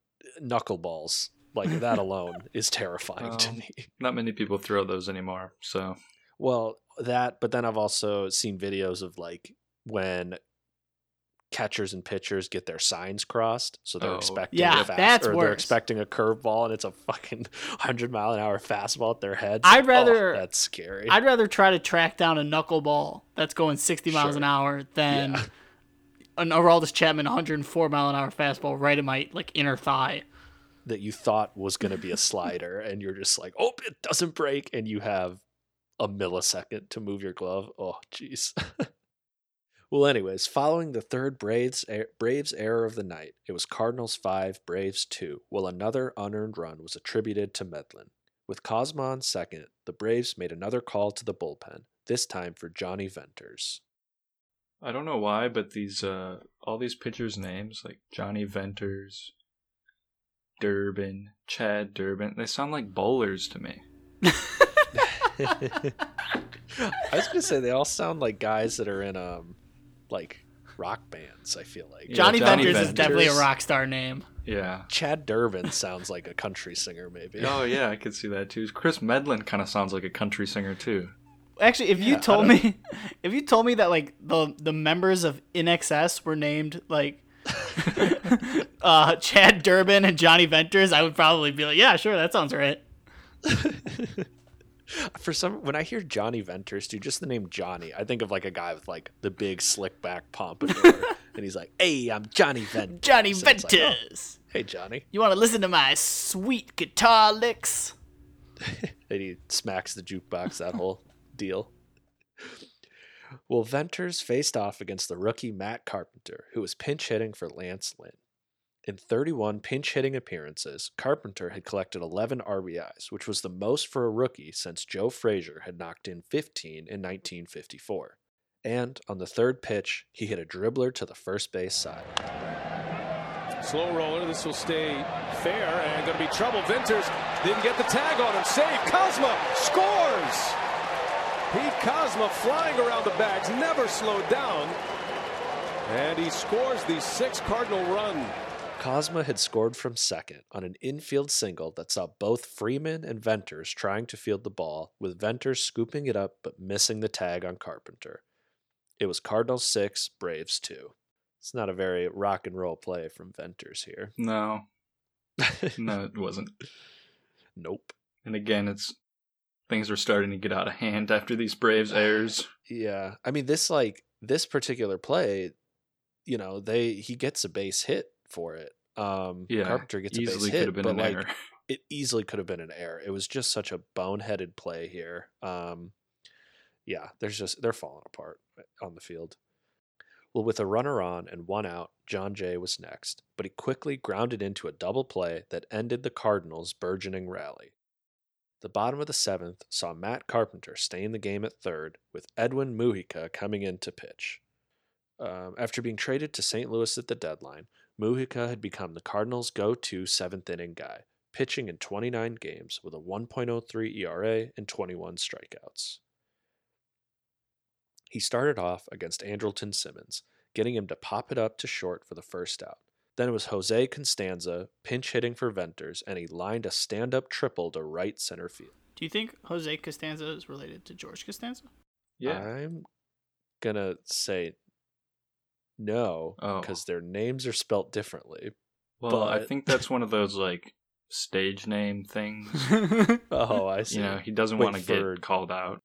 knuckleballs, like that alone is terrifying to Um, me. Not many people throw those anymore. So Well, that, but then I've also seen videos of like when catchers and pitchers get their signs crossed, so they're Oh, expecting Yeah, a fast, that's or they're expecting a curveball and it's a fucking 100 mile an hour fastball at their heads. I'd Oh, rather- that's scary. I'd rather try to track down a knuckleball that's going 60 miles Sure. an hour than Yeah. An Aroldis Chapman 104 mile an hour fastball right in my like inner thigh. that you thought was going to be a slider and you're just like, "Oh, it doesn't break," and you have a millisecond to move your glove. Oh, jeez. well, anyways, following the third Braves Braves error of the night, it was Cardinals five, Braves two. While another unearned run was attributed to Medlen. With Kozma on second, the Braves made another call to the bullpen. This time for Johnny Venters. I don't know why, but these uh all these pitchers' names like Johnny Venters, Durbin, Chad Durbin, they sound like bowlers to me. I was gonna say they all sound like guys that are in um like rock bands. I feel like Yeah, Johnny, Johnny Venters, is definitely a rock star name. Yeah. Chad Durbin sounds like a country singer, maybe. Oh yeah, I could see that too. Chris Medlen kind of sounds like a country singer too. Actually, if Yeah, you told me, if you told me that like the the members of INXS were named like uh, Chad Durbin and Johnny Venters, I would probably be like, yeah, sure, that sounds right. For some, when I hear Johnny Venters, dude, just the name Johnny, I think of like a guy with like the big slick back pompadour, and he's like, "Hey, I'm Johnny Venters." Johnny And it's like, oh, Venters. hey, Johnny. You want to listen to my sweet guitar licks? And he smacks the jukebox. That whole deal. Well, Venters faced off against the rookie Matt Carpenter, who was pinch hitting for Lance Lynn. In 31 pinch hitting appearances, Carpenter had collected 11 RBIs, which was the most for a rookie since Joe Frazier had knocked in 15 in 1954. And on the third pitch, he hit a dribbler to the first base side. Slow roller. This will stay fair and going to be trouble. Venters didn't get the tag on him. Save. Kozma scores. Pete Kozma flying around the bags, never slowed down. And he scores the sixth Cardinal run. Kozma had scored from second on an infield single that saw both Freeman and Venters trying to field the ball, with Venters scooping it up but missing the tag on Carpenter. It was Cardinals 6, Braves 2. It's not a very rock and roll play from Venters here. No, no, it wasn't. nope. And again, it's things are starting to get out of hand after these Braves errors. Yeah. I mean this like this particular play, you know, they he gets a base hit for it. Um Yeah, Carpenter gets a base easily hit, could have been but an like error. it easily could have been an error. It was just such a boneheaded play here. Um, yeah, there's just they're falling apart on the field. Well, with a runner on and one out, Jon Jay was next, but he quickly grounded into a double play that ended the Cardinals' burgeoning rally. The bottom of the seventh saw Matt Carpenter stay in the game at third, with Edwin Mujica coming in to pitch. Um, after being traded to St. Louis at the deadline, Mujica had become the Cardinals' go to seventh inning guy, pitching in 29 games with a 1.03 ERA and 21 strikeouts. He started off against Andrelton Simmons, getting him to pop it up to short for the first out. Then it was Jose Constanza pinch hitting for Venters, and he lined a stand up triple to right center field. Do you think Jose Costanza is related to George Costanza? Yeah, I'm gonna say no Oh. because their names are spelt differently. well, I think that's one of those like stage name things. Oh, I see. you know, he doesn't want to for- get called out.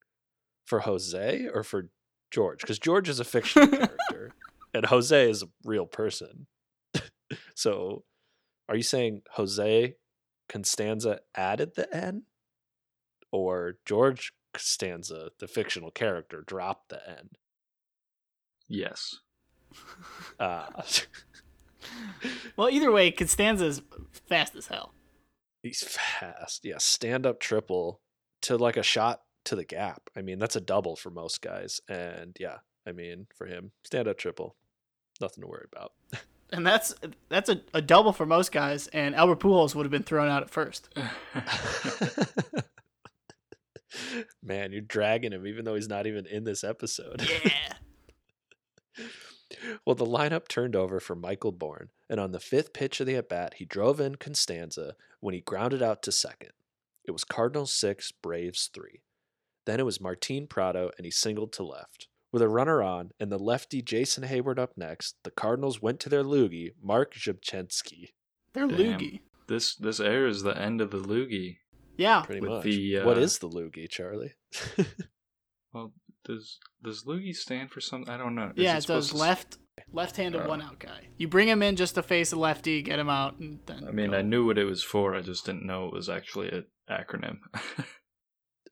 for Jose or for George? Because George is a fictional character, and Jose is a real person. So, are you saying Jose Constanza added the N, or George Costanza, the fictional character, dropped the N? Yes. Uh, well, either way, Costanza's fast as hell. he's fast. Yeah, stand up triple to like a shot to the gap. I mean, that's a double for most guys, and yeah, I mean, for him, stand up triple, nothing to worry about. And that's that's a, a double for most guys, and Albert Pujols would have been thrown out at first. Man, you're dragging him even though he's not even in this episode. Yeah. well, the lineup turned over for Michael Bourn, and on the fifth pitch of the at bat, he drove in Constanza when he grounded out to second. It was Cardinals 6, Braves 3. Then it was Martin Prado, and he singled to left. With a runner on and the lefty Jason Heyward up next, the Cardinals went to their loogie, Marc Rzepczynski. They're Damn. loogie. This this air is the end of the loogie. Yeah. Pretty With much. the, what uh, is the loogie, Charlie? Well, does does loogie stand for something? I don't know. Is Yeah, it it does supposed to left Left-handed Oh. one out guy. You bring him in just to face a lefty, get him out, and then. I mean, go. I knew what it was for. I just didn't know it was actually an acronym.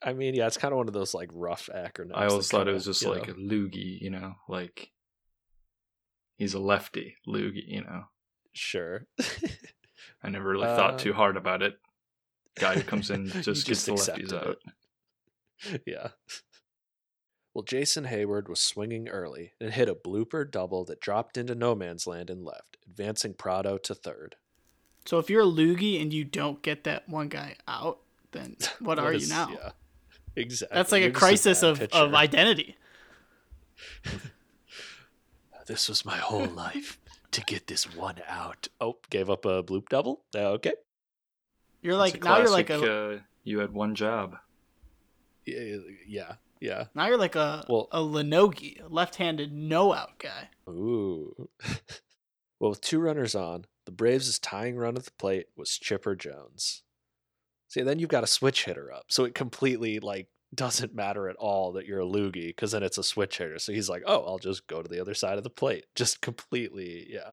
I mean, yeah, it's kind of one of those like rough acronyms. I always thought it kinda, was just you like know, a loogie, you know, like he's a lefty loogie, you know. sure. I never really thought Uh, too hard about it. Guy who comes in just gets just the accepted lefties out. it. yeah. Well, Jason Heyward was swinging early and hit a blooper double that dropped into no man's land and left, advancing Prado to third. So if you're a loogie and you don't get that one guy out, then what, are you now? Yeah, exactly. That's like a crisis bad of, pitcher. of identity. This was my whole life to get this one out. Oh, gave up a bloop double. Okay. You're It's like now you're like a uh, you had one job. Yeah, yeah, yeah. now you're like a Well- a Lenogi, a left-handed no out guy. Ooh. well, with two runners on, the Braves' tying run at the plate was Chipper Jones. See, then you've got a switch hitter up, so it completely like doesn't matter at all that you're a loogie because then it's a switch hitter. So he's like, "Oh, I'll just go to the other side of the plate." Just completely, yeah.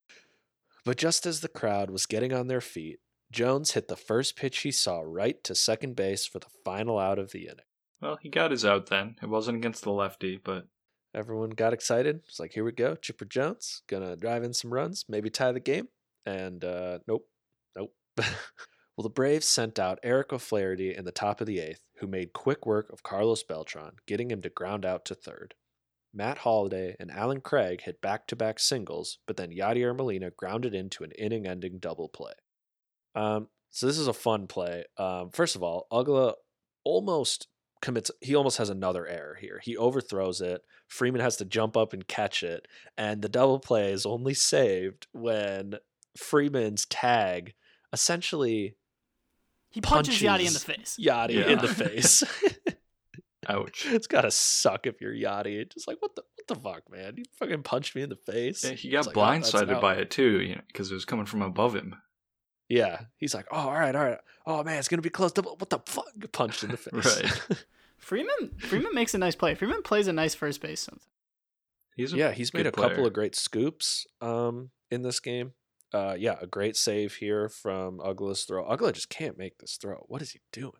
But just as the crowd was getting on their feet, Jones hit the first pitch he saw right to second base for the final out of the inning. Well, he got his out then. It wasn't against the lefty, but Everyone got excited. It's like, here we go. Chipper Jones gonna drive in some runs, maybe tie the game. And uh, nope, nope. well, the Braves sent out Eric O'Flaherty in the top of the eighth, who made quick work of Carlos Beltran, getting him to ground out to third. Matt Holliday and Allen Craig hit back to back singles, but then Yadier Molina grounded into an inning ending double play. Um, so this is a fun play. Um, first of all, Uggla almost commits he almost has another error here. He overthrows it. Freeman has to jump up and catch it, and the double play is only saved when Freeman's tag essentially He punches, Yadi in the face. Yadi in the face. ouch. it's gotta suck if you're Yadi. Just like what the what the fuck, man? You fucking punched me in the face. Yeah, he got It's like, oh, blindsided out. by it too, you know, because it was coming from above him. Yeah, he's like, oh, all right, all right. Oh man, it's gonna be close. Double. What the fuck? Punched in the face. Right. Freeman Freeman makes a nice play. Freeman plays a nice first base sometimes. He's a yeah, he's made good a couple of great scoops um in this game. Uh yeah, a great save here from Uggla's throw. Uggla just can't make this throw. What is he doing?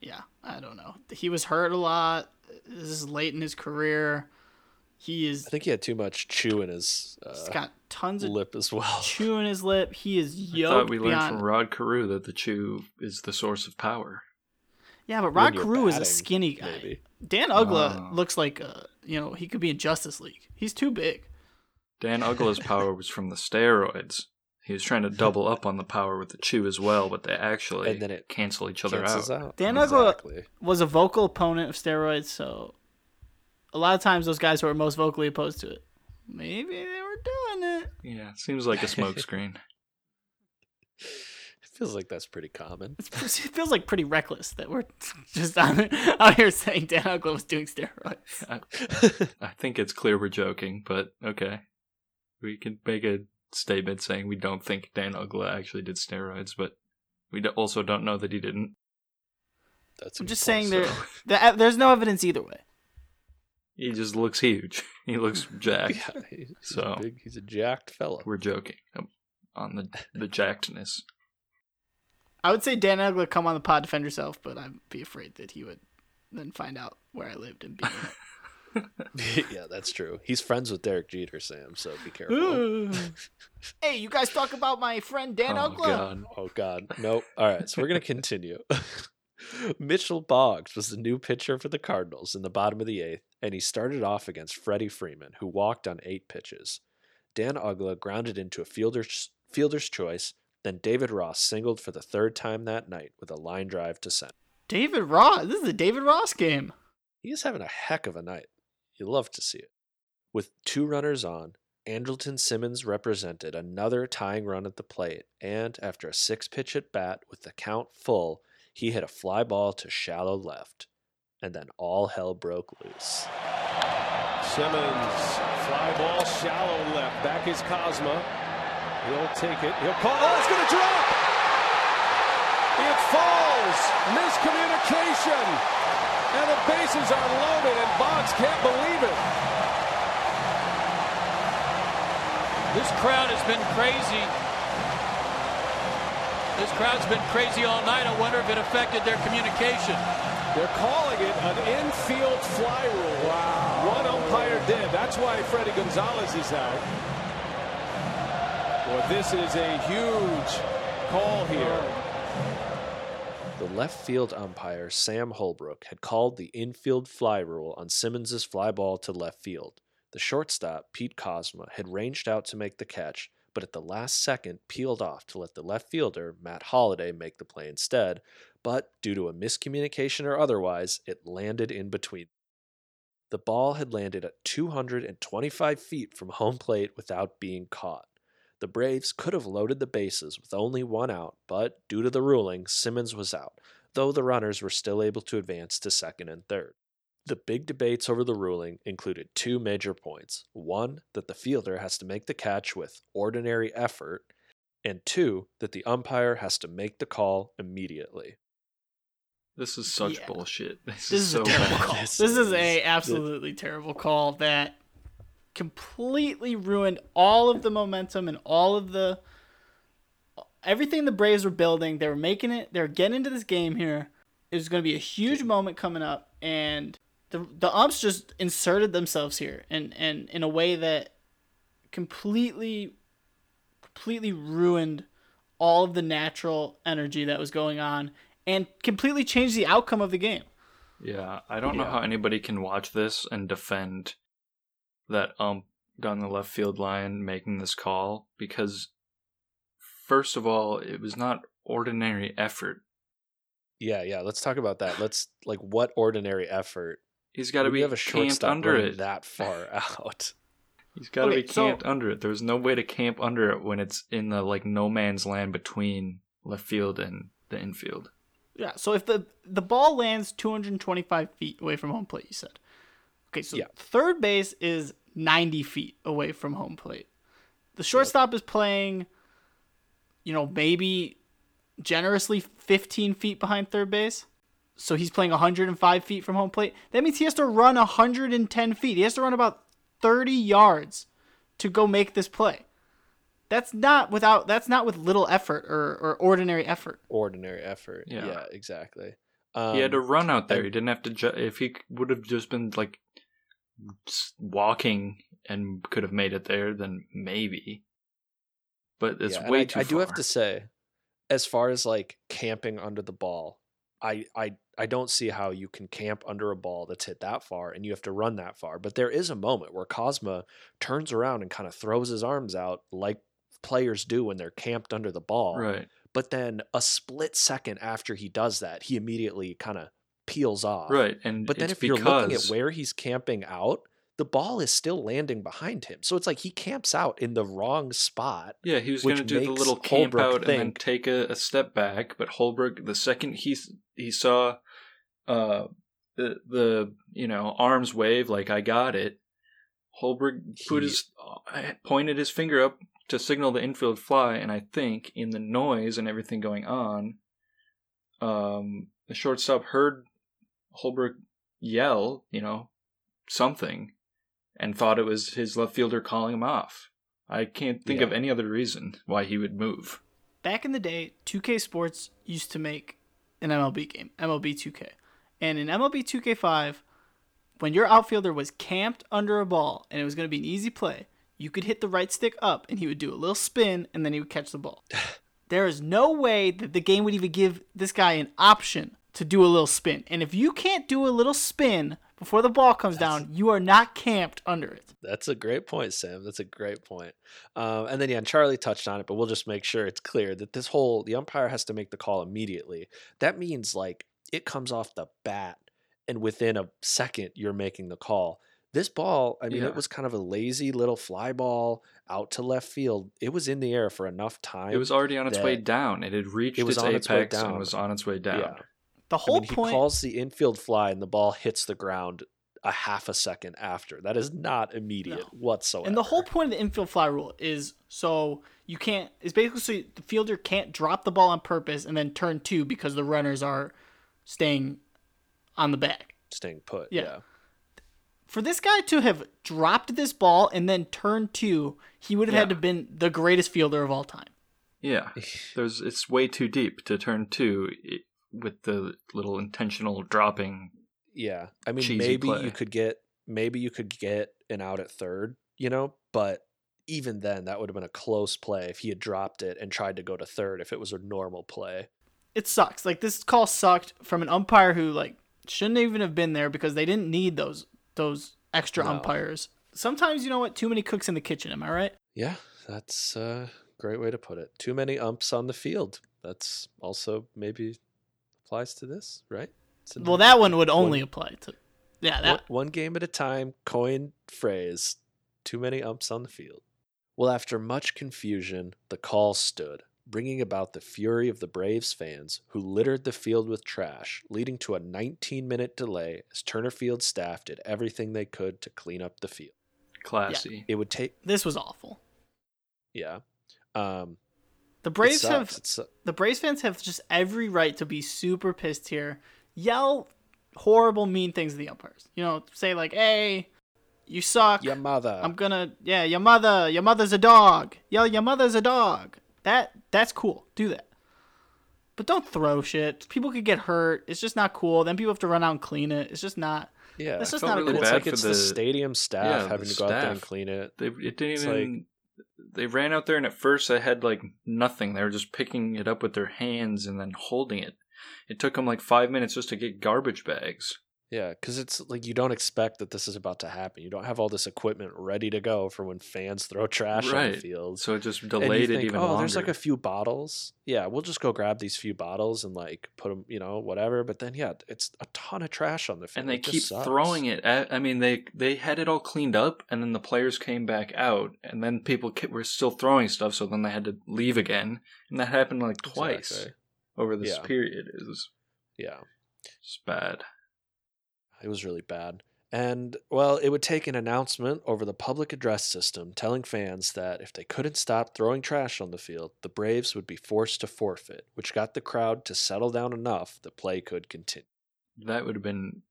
Yeah, I don't know. He was hurt a lot. This is late in his career. He is I think he had too much chew in his He's got tons of lip as well. chew in his lip. He is I thought we learned beyond. from Rod Carew that the chew is the source of power. yeah, but Rod you're Carew is a skinny guy. Maybe. Dan Uggla Wow. looks like uh, you know he could be in Justice League. He's too big. Dan Uggla's power was from the steroids. He was trying to double up on the power with the chew as well, but they actually And then it cancel each other out. out. Dan Uggla- exactly. Was a vocal opponent of steroids, so a lot of times those guys who are most vocally opposed to it, maybe they were doing it. Yeah, seems like a smokescreen. It feels like that's pretty common. It's, it feels like pretty reckless that we're just out, out here saying Dan Uggla was doing steroids. I think it's clear we're joking, but okay. We can make a statement saying we don't think Dan Uggla actually did steroids, but we also don't know that he didn't. That's a I'm just point. saying there, so- there, there's no evidence either way. He just looks huge. He looks jacked. Yeah, he's So- a big, he's a jacked fella. We're joking um, on the the jackedness. I would say Dan Uggla come on the pod defend yourself, but I'd be afraid that he would then find out where I lived and be. yeah, that's true. He's friends with Derek Jeter, Sam. So be careful. Hey, you guys talk about my friend Dan Oh, Uggla. God. Oh God, nope. All right, so we're gonna continue. Mitchell Boggs was the new pitcher for the Cardinals in the bottom of the eighth, and he started off against Freddie Freeman, who walked on eight pitches. Dan Uggla grounded into a fielder's fielder's choice. Then David Ross singled for the third time that night with a line drive to center. David Ross. This is a David Ross game. He is having a heck of a night. You love to see it. With two runners on, Andrelton Simmons represented another tying run at the plate, and after a six pitch at bat with the count full, he hit a fly ball to shallow left. And then all hell broke loose. Simmons, fly ball, shallow left. Back is Kozma. He'll take it. He'll call. Oh, it's going to drop. It falls. Miscommunication. And the bases are loaded, and Boggs can't believe it. This crowd has been crazy. This crowd's been crazy all night. I wonder if it affected their communication. They're calling it an infield fly rule. Wow. One umpire did. That's why Fredi Gonzalez is out. Well, this is a huge call here. The left field umpire, Sam Holbrook, had called the infield fly rule on Simmons's fly ball to left field. The shortstop, Pete Kozma, had ranged out to make the catch, but at the last second peeled off to let the left fielder, Matt Holliday, make the play instead. But due to a miscommunication or otherwise, it landed in between. The ball had landed at 225 feet from home plate without being caught. The Braves could have loaded the bases with only one out, but due to the ruling, Simmons was out, though the runners were still able to advance to second and third. The big debates over the ruling included two major points. One, that the fielder has to make the catch with ordinary effort, and two, that the umpire has to make the call immediately. This is such Yeah. bullshit. This, This is is so a terrible bad. call. This This, is is- a absolutely terrible call that completely ruined all of the momentum and all of the everything the Braves were building. They were making it. They were getting into this game here. It was going to be a huge moment coming up, and the the umps just inserted themselves here, and and in a way that completely, completely ruined all of the natural energy that was going on, and completely changed the outcome of the game. Yeah, I don't know how anybody can watch this and defend that ump down the left field line making this call because, first of all, it was not ordinary effort. Yeah, yeah. Let's talk about that. Let's like what ordinary effort. He's got to be you have a camped shortstop under it. that far out. He's got to Okay, be so- camped under it. There's no way to camp under it when it's in the like no man's land between left field and the infield. Yeah. So if the the ball lands 225 feet away from home plate, you said. Okay, so Yeah. third base is 90 feet away from home plate. The shortstop is playing, you know, maybe generously 15 feet behind third base. So he's playing 105 feet from home plate. That means he has to run 110 feet. He has to run about 30 yards to go make this play. That's not without. That's not with little effort or, or ordinary effort. Ordinary effort. Yeah. Yeah, exactly. Um, he had to run out there. and- He didn't have to. Ju- if he would have just been like s- walking and could have made it there, then maybe. But it's yeah, way I, too I far. do have to say, as far as like camping under the ball, I, I I don't see how you can camp under a ball that's hit that far and you have to run that far. But there is a moment where Kozma turns around and kind of throws his arms out like players do when they're camped under the ball. Right. But then a split second after he does that, he immediately kind of peels off. Right. And But then it's if you're looking at where he's camping out, the ball is still landing behind him. So it's like he camps out in the wrong spot. Yeah, he was going to do the little camp Holbrook out and then take a, a step back, but Holbrook, the second he he saw uh the the you know arms wave like I got it, Holbrook put He- his uh, pointed his finger up to signal the infield fly, and I think in the noise and everything going on, um, the shortstop heard Holbrook yell, you know, something, and thought it was his left fielder calling him off. I can't think of any other reason why he would move. back in the day, 2K Sports used to make an MLB game, MLB 2K. And in MLB 2K5, when your outfielder was camped under a ball and it was going to be an easy play, you could hit the right stick up and he would do a little spin and then he would catch the ball. there is no way that the game would even give this guy an option to do a little spin. And if you can't do a little spin before the ball comes down, you are not camped under it. That's a great point, Sam. That's a great point. Um, and then yeah, and Charlie touched on it, but we'll just make sure it's clear that this whole the umpire has to make the call immediately. That means like it comes off the bat, and within a second you're making the call. This ball, I mean, Yeah. it was kind of a lazy little fly ball out to left field. It was in the air for enough time. It was already on its way down. It had reached It was its on its way apex and down. was on its way down. Yeah. The I whole mean, he point calls the infield fly, and the ball hits the ground a half a second after. That is not immediate No. whatsoever. And the whole point of the infield fly rule is so you can't. It's basically so the fielder can't drop the ball on purpose and then turn two because the runners are staying on the bag. staying put. Yeah. yeah. For this guy to have dropped this ball and then turned two, he would have had Yeah. to been the greatest fielder of all time. Yeah, there's it's way too deep to turn two i- with the little intentional dropping. Yeah. I mean, maybe play. you could get maybe you could get an out at third, you know, but even then that would have been a close play if he had dropped it and tried to go to third if it was a normal play. It sucks. Like this call sucked from an umpire who like shouldn't even have been there because they didn't need those those extra No. umpires. Sometimes you know what? Too many cooks in the kitchen. Am I right? Yeah, that's a great way to put it. Too many umps on the field. That's also maybe applies to this, right? It's Well, that one would only apply to. Yeah, that one game at a time, coin phrase. Too many umps on the field. Well, after much confusion, the call stood, bringing about the fury of the Braves fans who littered the field with trash, leading to a 19 minute delay as Turner Field staff did everything they could to clean up the field. Classy. It would take, this was awful. yeah. Um, The it Braves have sucks. It's, uh, the Braves fans have just every right to be super pissed here. Yell horrible, mean things to the umpires. You know, say like, "Hey, you suck." your mother. I'm gonna, yeah, your mother, your mother's a dog. Yell, your mother's a dog. That that's cool. Do that. But don't throw shit. People could get hurt. It's just not cool. Then people have to run out and clean it. It's just not. yeah. it's just felt not a really cool. it's like it's the, the- stadium staff yeah, having the to go out there and clean it. They it didn't It's even. They ran out there and at first they had like nothing. They were just picking it up with their hands and then holding it. It took them like five minutes just to get garbage bags. Yeah, because it's like you don't expect that this is about to happen. You don't have all this equipment ready to go for when fans throw trash on the field. So it just delayed it think, even oh, longer. there's like a few bottles. Yeah, we'll just go grab these few bottles and like put them, you know, whatever. But then, yeah, it's a ton of trash on the field. and they keep sucks. throwing it at i mean they they had it all cleaned up and then the players came back out and then people were still throwing stuff so then they had to leave again and that happened like twice Exactly. over this Yeah. period it was Yeah, it's bad it was really bad. And well, it would take an announcement over the public address system telling fans that if they couldn't stop throwing trash on the field, the Braves would be forced to forfeit, which got the crowd to settle down enough that play could continue. that would have been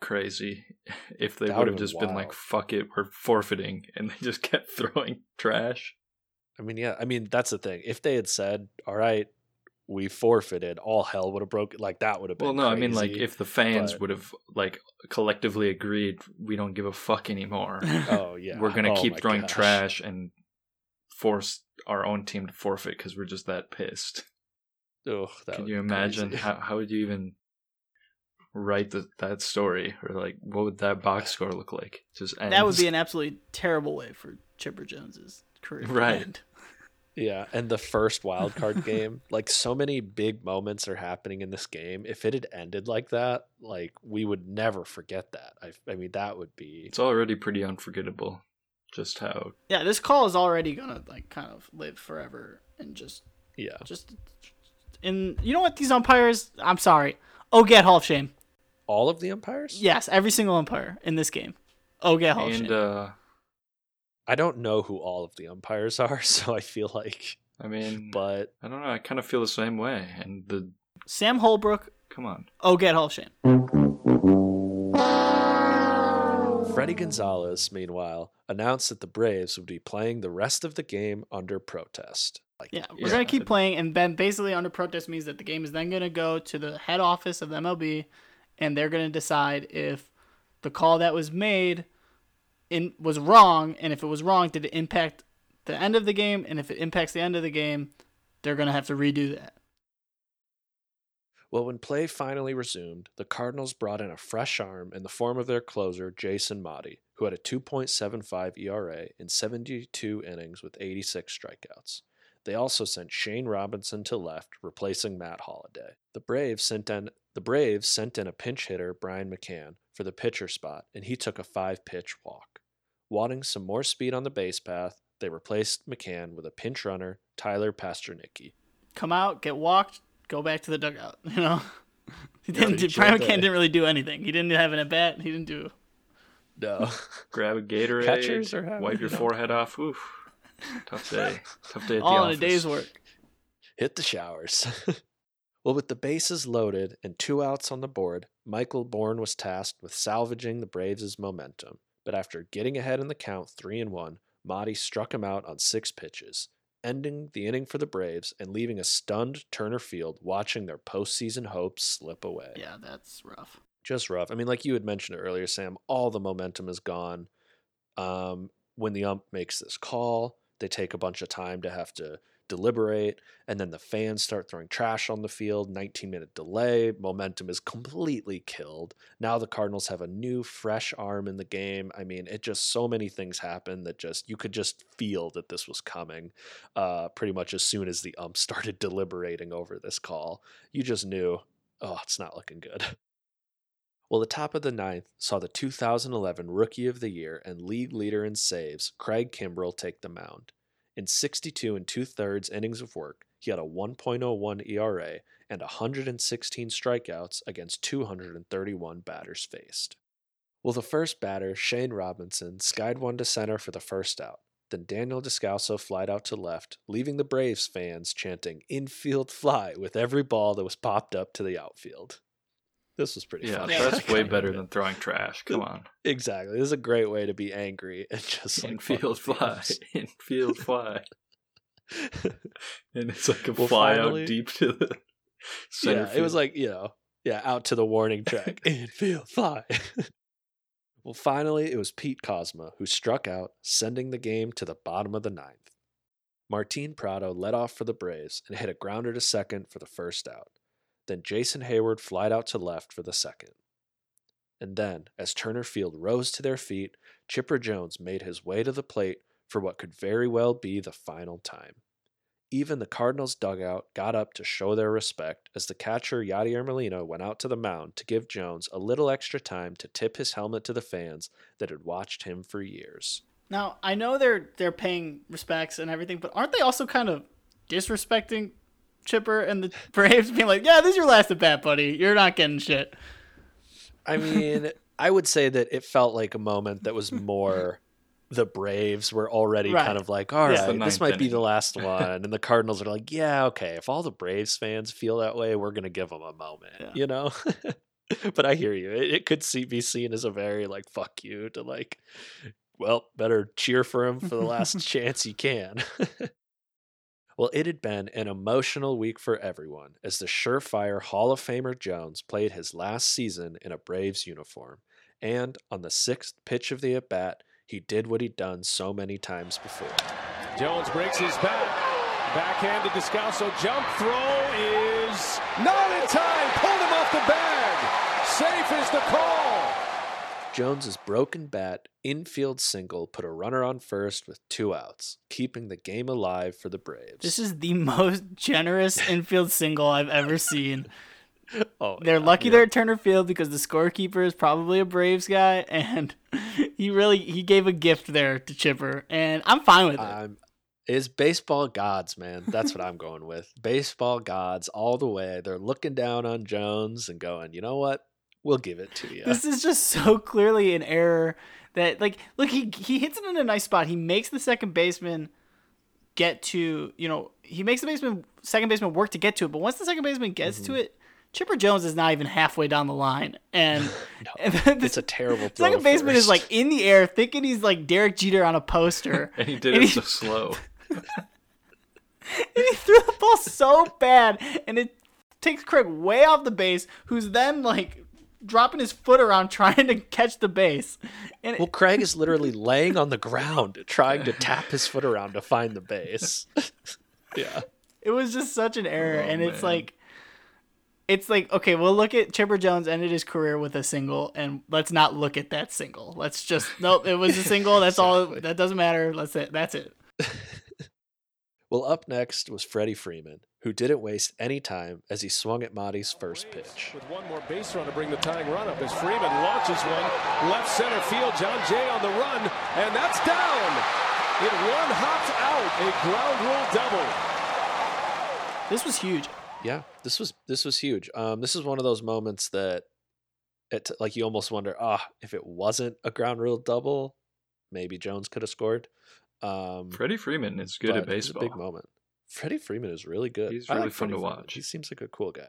crazy if they That would have just been like fuck it we're forfeiting and they just kept throwing trash I mean, yeah, I mean that's the thing. If they had said, "All right, we forfeited," all hell would have broken. Like that would have been. well no i mean like if the fans but- would have like collectively agreed we don't give a fuck anymore oh yeah, we're gonna Oh, keep throwing gosh. trash and force our own team to forfeit because we're just that pissed. Oh, that Can you imagine crazy. how how would you even write the, that story or like what would that box score look like? Just That would be an absolutely terrible way for Chipper Jones's career. to Right. end. Yeah, and the first wild card game, like so many big moments are happening in this game. If it had ended like that, like we would never forget that. I, I mean, that would be It's already pretty unforgettable. Just how Yeah, this call is already gonna like kind of live forever and just yeah. just in you know what these umpires I'm sorry. Oh get Hall of Shame. All of the umpires. Yes, every single umpire in this game. Oh get Hall of and Shame. uh I don't know who all of the umpires are, so I feel like, I mean but I don't know, I kind of feel the same way. And the Sam Holbrook, come on. oh get Hall of Shame. Fredi Gonzalez, meanwhile, announced that the Braves would be playing the rest of the game under protest. Like, Yeah, we're Yeah. gonna keep playing, and then basically under protest means that the game is then gonna go to the head office of the MLB, and they're gonna decide if the call that was made in was wrong, and if it was wrong, did it impact the end of the game? And if it impacts the end of the game, they're gonna have to redo that. Well, when play finally resumed, the Cardinals brought in a fresh arm in the form of their closer, Jason Motte, who had a 2.75 ERA in 72 innings with 86 strikeouts. They also sent Shane Robinson to left, replacing Matt Holliday. The Braves sent in the Braves sent in a pinch hitter, Brian McCann, for the pitcher spot, and he took a five-pitch walk. Wanting some more speed on the base path, they replaced McCann with a pinch runner, Tyler Pastornicky. Come out, get walked, go back to the dugout. You know, he didn't. pretty do, Brian McCann didn't really do anything. He didn't have an at bat. He didn't do. No. Grab a Gatorade, Catchers are having- wipe your you know. forehead off. Oof. Tough day. Tough day at All the in a day's work. hit the showers. Well, with the bases loaded and two outs on the board, Michael Bourne was tasked with salvaging the Braves' momentum. But after getting ahead in the count 3 and 1, Motte struck him out on six pitches, ending the inning for the Braves and leaving a stunned Turner Field watching their postseason hopes slip away. Yeah, that's rough. Just rough. I mean, like you had mentioned earlier, Sam, all the momentum is gone. Um, when the ump makes this call, they take a bunch of time to have to deliberate, and then the fans start throwing trash on the field. 19 minute delay, momentum is completely killed. Now the Cardinals have a new, fresh arm in the game. I mean, it just so many things happen that just you could just feel that this was coming. Uh, pretty much as soon as the ump started deliberating over this call, you just knew, oh, it's not looking good. Well, the top of the ninth saw the 2011 Rookie of the Year and league leader in saves, Craig Kimbrel, take the mound. In 62 and two thirds innings of work, he had a 1.01 ERA and 116 strikeouts against 231 batters faced. Well, the first batter, Shane Robinson, skied one to center for the first out. Then Daniel Descalso flied out to left, leaving the Braves fans chanting infield fly with every ball that was popped up to the outfield. This was pretty Yeah, funny. that's way better than throwing trash. Come on. Exactly. This is a great way to be angry and just like Infield fly. teams. Infield fly. And it's like a Well, fly finally- out deep to the center yeah, it was like you know, yeah, out to the warning track, infield fly. well, finally, it was Pete Kozma who struck out, sending the game to the bottom of the ninth. Martin Prado led off for the Braves and hit a grounder to second for the first out. Then Jason Heyward flied out to left for the second. And then, as Turner Field rose to their feet, Chipper Jones made his way to the plate for what could very well be the final time. Even the Cardinals dugout got up to show their respect as the catcher Yadier Molina went out to the mound to give Jones a little extra time to tip his helmet to the fans that had watched him for years. Now I know they're they're paying respects and everything, but aren't they also kind of disrespecting Chipper and the Braves, being like, "Yeah, this is your last at bat, buddy. You're not getting shit." I mean, I would say that it felt like a moment that was more the Braves were already Right. kind of like, all Yeah. right, this ninth might be the last one. And the Cardinals are like, yeah, okay, if all the Braves fans feel that way, we're going to give them a moment, Yeah. you know? but I hear you. It, it could see, be seen as a very like, fuck you to like, well, better cheer for him for the last chance you can. Well, it had been an emotional week for everyone as the surefire Hall of Famer Jones played his last season in a Braves uniform. And on the sixth pitch of the at bat, he did what he'd done so many times before. Jones breaks his bat. Backhand to Descalso. Jump throw is not in time. Pulled him off the bag. Safe is the call. Jones's broken bat infield single put a runner on first with two outs, keeping the game alive for the Braves. This is the most generous infield single I've ever seen. oh, They're yeah, lucky yeah. they're at Turner Field because the scorekeeper is probably a Braves guy, and he really he gave a gift there to Chipper, and I'm fine with it. I'm is baseball gods, man. That's what I'm going with. Baseball gods all the way. They're looking down on Jones and going, you know what? We'll give it to you. This is just so clearly an error that like look he he hits it in a nice spot. He makes the second baseman get to you know he makes the baseman second baseman work to get to it, but once the second baseman gets Mm-hmm. to it, Chipper Jones is not even halfway down the line, and, and the it's a terrible throw. second baseman is like in the air, thinking he's like Derek Jeter on a poster, and he did and it he- so slow. and he threw the ball so bad, and it takes Craig way off the base, who's then like dropping his foot around trying to catch the base, and Well, Craig is literally laying on the ground trying to tap his foot around to find the base. yeah. it was just such an error, Oh, and it's man. like. It's like okay, we'll look at Chipper Jones ended his career with a single, and let's not look at that single. Let's just nope, it was a single. That's all. That doesn't matter. Let's it. That's it. Well, up next was Freddie Freeman, who didn't waste any time as he swung at Motte's first pitch. With one more base run to bring the tying run up as Freeman launches one left center field. Jon Jay on the run, and that's down. It one hops out. A ground rule double. This was huge. Yeah, this was this was huge. Um, this is one of those moments that, it like you almost wonder, ah, if it wasn't a ground rule double, maybe Jones could have scored. Um, Freddie Freeman is good at it baseball. a big moment. Freddie Freeman is really good. He's really like fun to Freddie Freeman. watch. He seems like a cool guy.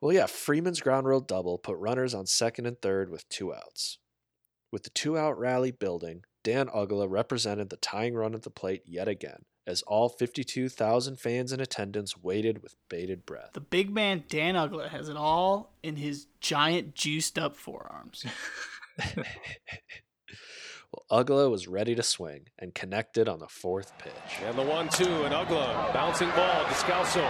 Well, yeah, Freeman's ground rule double put runners on second and third with two outs. With the two out rally building, Dan Uggla represented the tying run at the plate yet again, as all 52,000 fans in attendance waited with bated breath. The big man Dan Uggla has it all in his giant juiced up forearms. well, Uggla was ready to swing and connected on the fourth pitch. And the one-two, and Uggla bouncing ball. Descalso.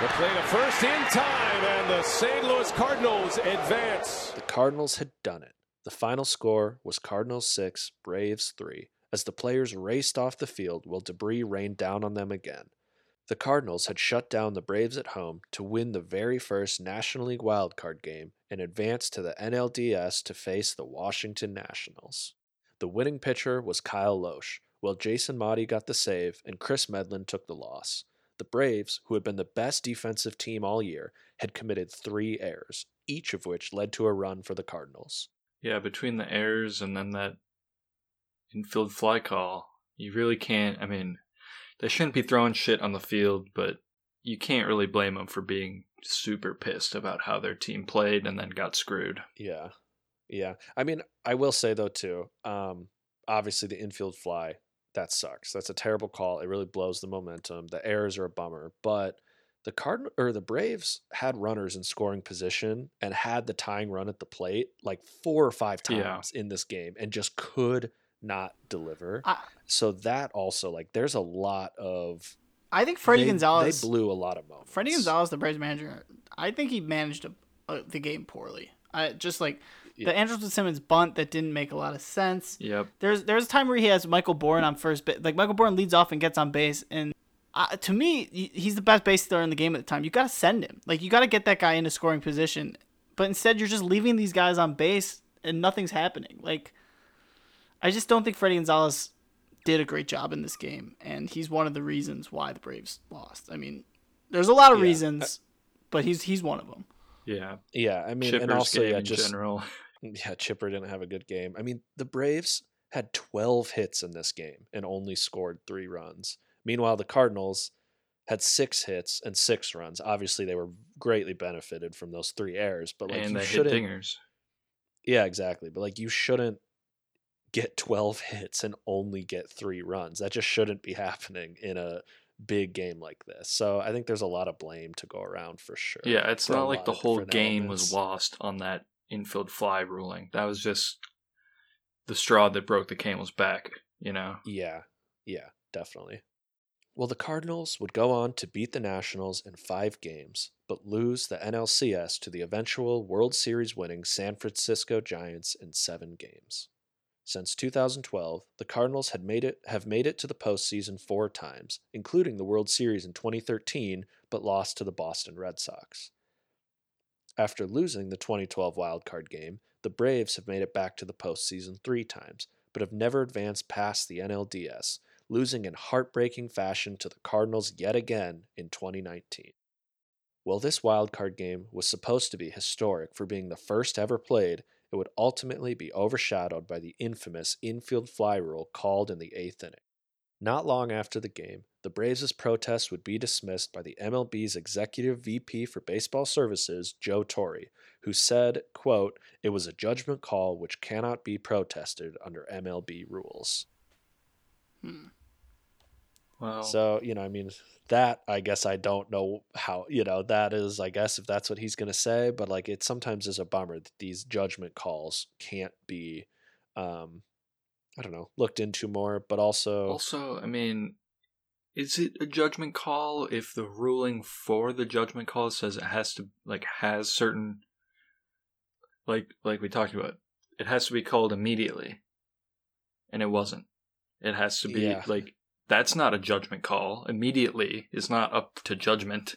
The play to first in time, and the St. Louis Cardinals advance. The Cardinals had done it. The final score was Cardinals 6, Braves 3, as the players raced off the field while debris rained down on them again. The Cardinals had shut down the Braves at home to win the very first National League wildcard game and advanced to the NLDS to face the Washington Nationals. The winning pitcher was Kyle Lohse, while Jason Motte got the save and Chris Medlen took the loss. The Braves, who had been the best defensive team all year, had committed three errors, each of which led to a run for the Cardinals. Yeah, between the errors and then that infield fly call, you really can't. I mean, they shouldn't be throwing shit on the field, but you can't really blame them for being super pissed about how their team played and then got screwed. Yeah. Yeah. I mean, I will say though too, um, obviously the infield fly, that sucks. That's a terrible call. It really blows the momentum. The errors are a bummer, but the Card or the Braves had runners in scoring position and had the tying run at the plate like four or five Yeah. times in this game and just could not deliver. I, so that also like there's a lot of I think Fredi they, Gonzalez. they blew a lot of moments. Fredi Gonzalez, the Braves manager, I think he managed a, a, the game poorly. I just like Yeah. the Andrelton Simmons bunt that didn't make a lot of sense. Yep. There's there's a time where he has Michael Bourn on first base. Like Michael Bourn leads off and gets on base, and uh, to me, he's the best base stealer in the game at the time. You got to send him. Like you got to get that guy into scoring position. But instead, you're just leaving these guys on base, and nothing's happening. Like I just don't think Fredi Gonzalez did a great job in this game, and he's one of the reasons why the Braves lost. I mean, there's a lot of Yeah. reasons, but he's he's one of them. Yeah. Yeah, I mean, Chipper's and also game yeah, in just general. Yeah, Chipper didn't have a good game. I mean, the Braves had 12 hits in this game and only scored three runs. Meanwhile, the Cardinals had six hits and six runs. Obviously, they were greatly benefited from those three errors, but like and you they hit shouldn't. dingers. Yeah, exactly. But like you shouldn't get 12 hits and only get three runs. That just shouldn't be happening in a big game like this. So I think there's a lot of blame to go around for sure. Yeah, it's not like the whole game was lost on that infield fly ruling. That was just the straw that broke the camel's back, you know? Yeah, yeah, definitely. Well, the Cardinals would go on to beat the Nationals in five games, but lose the NLCS to the eventual World Series winning San Francisco Giants in seven games. Since 2012, the Cardinals had made it have made it to the postseason four times, including the World Series in 2013, but lost to the Boston Red Sox. After losing the 2012 wildcard game, the Braves have made it back to the postseason three times, but have never advanced past the NLDS, losing in heartbreaking fashion to the Cardinals yet again in 2019. While this wildcard game was supposed to be historic for being the first ever played, it would ultimately be overshadowed by the infamous infield fly rule called in the eighth inning. Not long after the game, the Braves' protest would be dismissed by the MLB's executive VP for baseball services, Joe Torre, who said, quote, "It was a judgment call which cannot be protested under MLB rules." Hmm. So, you know, I mean, that I guess I don't know how, you know, that is, I guess, if that's what he's going to say, but like it sometimes is a bummer that these judgment calls can't be, um, I don't know, looked into more, but also, also, I mean, is it a judgment call if the ruling for the judgment call says it has to like has certain like like we talked about, it has to be called immediately. And it wasn't. It has to be Yeah. like that's not a judgment call. Immediately is not up to judgment.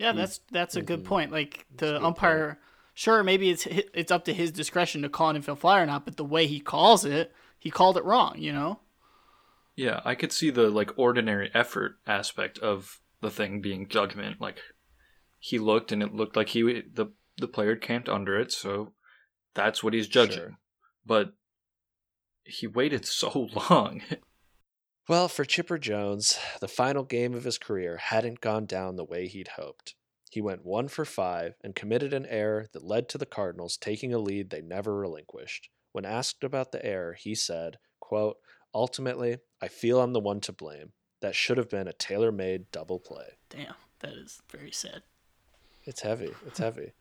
Yeah, that's that's a good Mhm. point. Like the good umpire, sure, maybe it's it's up to his discretion to call an infield fly or not, but the way he calls it, he called it wrong. You know. Yeah, I could see the like ordinary effort aspect of the thing being judgment. Like he looked and it looked like he the the player had camped under it, so that's what he's judging. Sure. But he waited so long. Well, for Chipper Jones, the final game of his career hadn't gone down the way he'd hoped. He went one for five and committed an error that led to the Cardinals taking a lead they never relinquished. When asked about the error, he said, quote, Ultimately, I feel I'm the one to blame. That should have been a tailor made double play. Damn, that is very sad. It's heavy. It's heavy.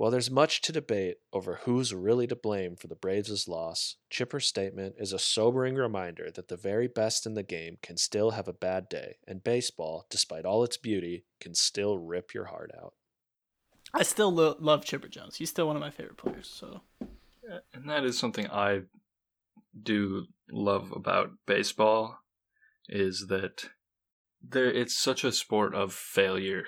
While there's much to debate over who's really to blame for the Braves' loss, Chipper's statement is a sobering reminder that the very best in the game can still have a bad day, and baseball, despite all its beauty, can still rip your heart out. I still lo- love Chipper Jones. He's still one of my favorite players. So And that is something I do love about baseball is that there it's such a sport of failure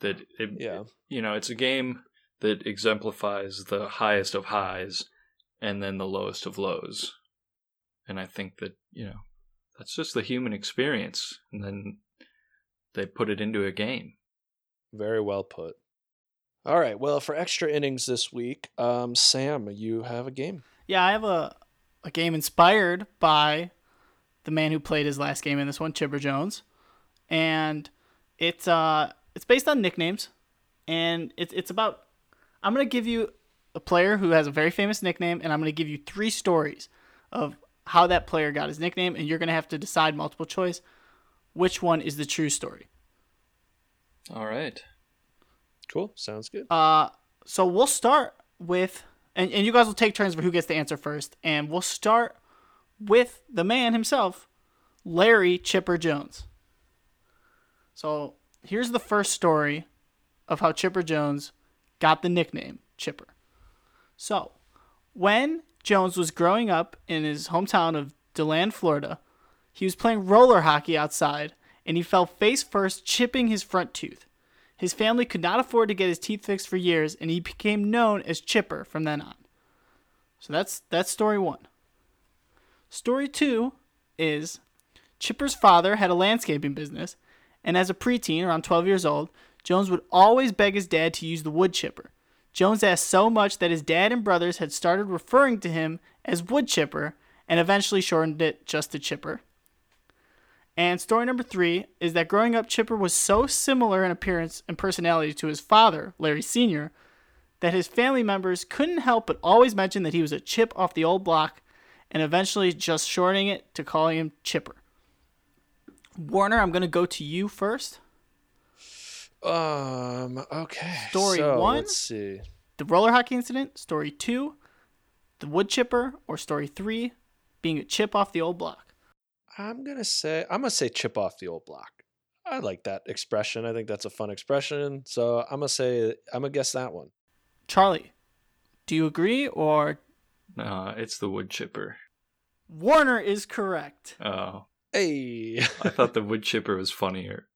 that it, Yeah. you know, it's a game that exemplifies the highest of highs and then the lowest of lows. And I think that, you know, that's just the human experience. And then they put it into a game. Very well put. All right. Well, for extra innings this week, um, Sam, you have a game. yeah, I have a a game inspired by the man who played his last game in this one, Chipper Jones, and it's uh it's based on nicknames, and it's it's about I'm gonna give you a player who has a very famous nickname, and I'm gonna give you three stories of how that player got his nickname, and you're gonna have to decide multiple choice which one is the true story. All right. Cool. Sounds good. Uh, so we'll start with, and, and you guys will take turns for who gets the answer first, and we'll start with the man himself, Larry Chipper Jones. So here's the first story of how Chipper Jones got the nickname Chipper. So, when Jones was growing up in his hometown of DeLand, Florida, he was playing roller hockey outside and he fell face first, chipping his front tooth. His family could not afford to get his teeth fixed for years, and he became known as Chipper from then on. So that's that's story one. Story two is Chipper's father had a landscaping business, and as a preteen, around 12 years old, Jones would always beg his dad to use the wood chipper. Jones asked so much that his dad and brothers had started referring to him as wood chipper and eventually shortened it just to chipper. And story number three is that growing up, Chipper was so similar in appearance and personality to his father, Larry Sr., that his family members couldn't help but always mention that he was a chip off the old block and eventually just shortening it to calling him Chipper. Warner, I'm going to go to you first. Um. Okay. Story so, one? Let's see. The roller hockey incident. Story two, the wood chipper. Or story three, being a chip off the old block. I'm gonna say I'm gonna say chip off the old block. I like that expression. I think that's a fun expression. So I'm gonna say I'm gonna guess that one. Charlie, do you agree or No, it's the wood chipper. Warner is correct? Oh, Hey. I thought the wood chipper was funnier.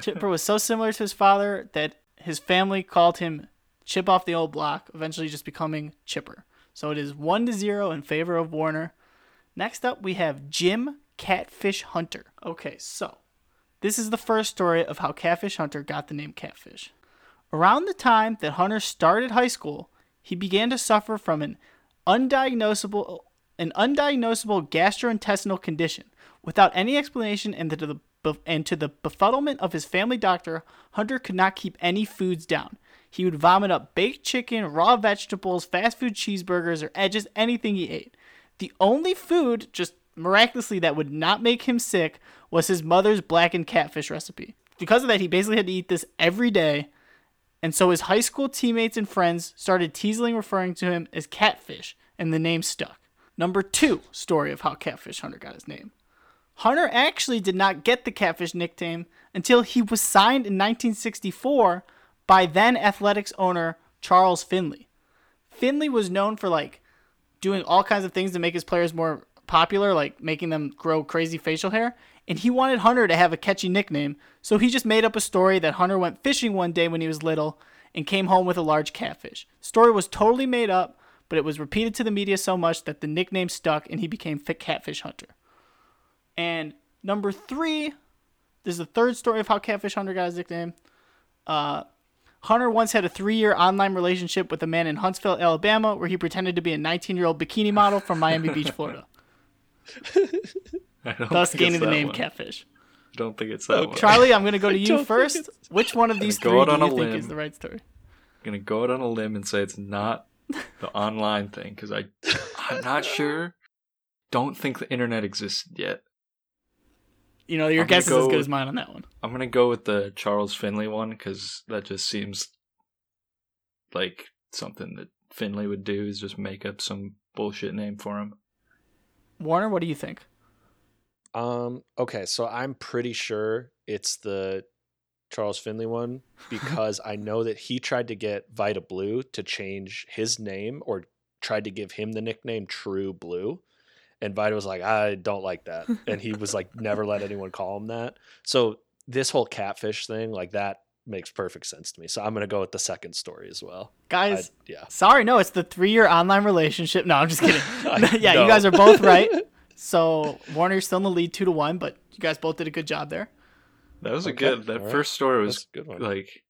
Chipper was so similar to his father that his family called him Chip off the old block, eventually just becoming Chipper. So it is 1 to 0 in favor of Warner. Next up, we have Jim Catfish Hunter. Okay, so this is the first story of how Catfish Hunter got the name Catfish. Around the time that Hunter started high school, he began to suffer from an undiagnosable an undiagnosable gastrointestinal condition without any explanation and the and to the befuddlement of his family doctor, Hunter could not keep any foods down. He would vomit up baked chicken, raw vegetables, fast food cheeseburgers, or edges anything he ate. The only food, just miraculously, that would not make him sick was his mother's blackened catfish recipe. Because of that, he basically had to eat this every day, and so his high school teammates and friends started teasingly referring to him as Catfish, and the name stuck. Number two story of how Catfish Hunter got his name. Hunter actually did not get the Catfish nickname until he was signed in 1964 by then Athletics owner Charles Finley. Finley was known for like doing all kinds of things to make his players more popular, like making them grow crazy facial hair. And he wanted Hunter to have a catchy nickname, so he just made up a story that Hunter went fishing one day when he was little and came home with a large catfish. Story was totally made up, but it was repeated to the media so much that the nickname stuck and he became Catfish Hunter. And number three, this is the third story of how Catfish Hunter got his nickname. Uh, Hunter once had a three year online relationship with a man in Huntsville, Alabama, where he pretended to be a 19 year old bikini model from Miami Beach, Florida. Thus gaining the name one. Catfish. I don't think it's that one. Charlie, I'm gonna go to you first. Which one of these three do you a think limb. is the right story? I'm gonna go out on a limb and say it's not the online thing because I I'm not sure. Don't think the internet existed yet. You know, your I'm guess is as good as mine on that one. I'm gonna go with the Charles Finley one because that just seems like something that Finley would do is just make up some bullshit name for him. Warner, what do you think? Um. Okay, so I'm pretty sure it's the Charles Finley one because I know that he tried to get Vida Blue to change his name or tried to give him the nickname True Blue, and Vida was like, "I don't like that," and he was like, "Never let anyone call him that." So this whole catfish thing, like that, makes perfect sense to me. So I'm gonna go with the second story as well. I, Guys, yeah. sorry, no, it's the three year online relationship. No, I'm just kidding. I yeah, know. you guys are both right. So Warner's still in the lead two to one, but you guys both did a good job there. That was a good. That alright. first story was good one. like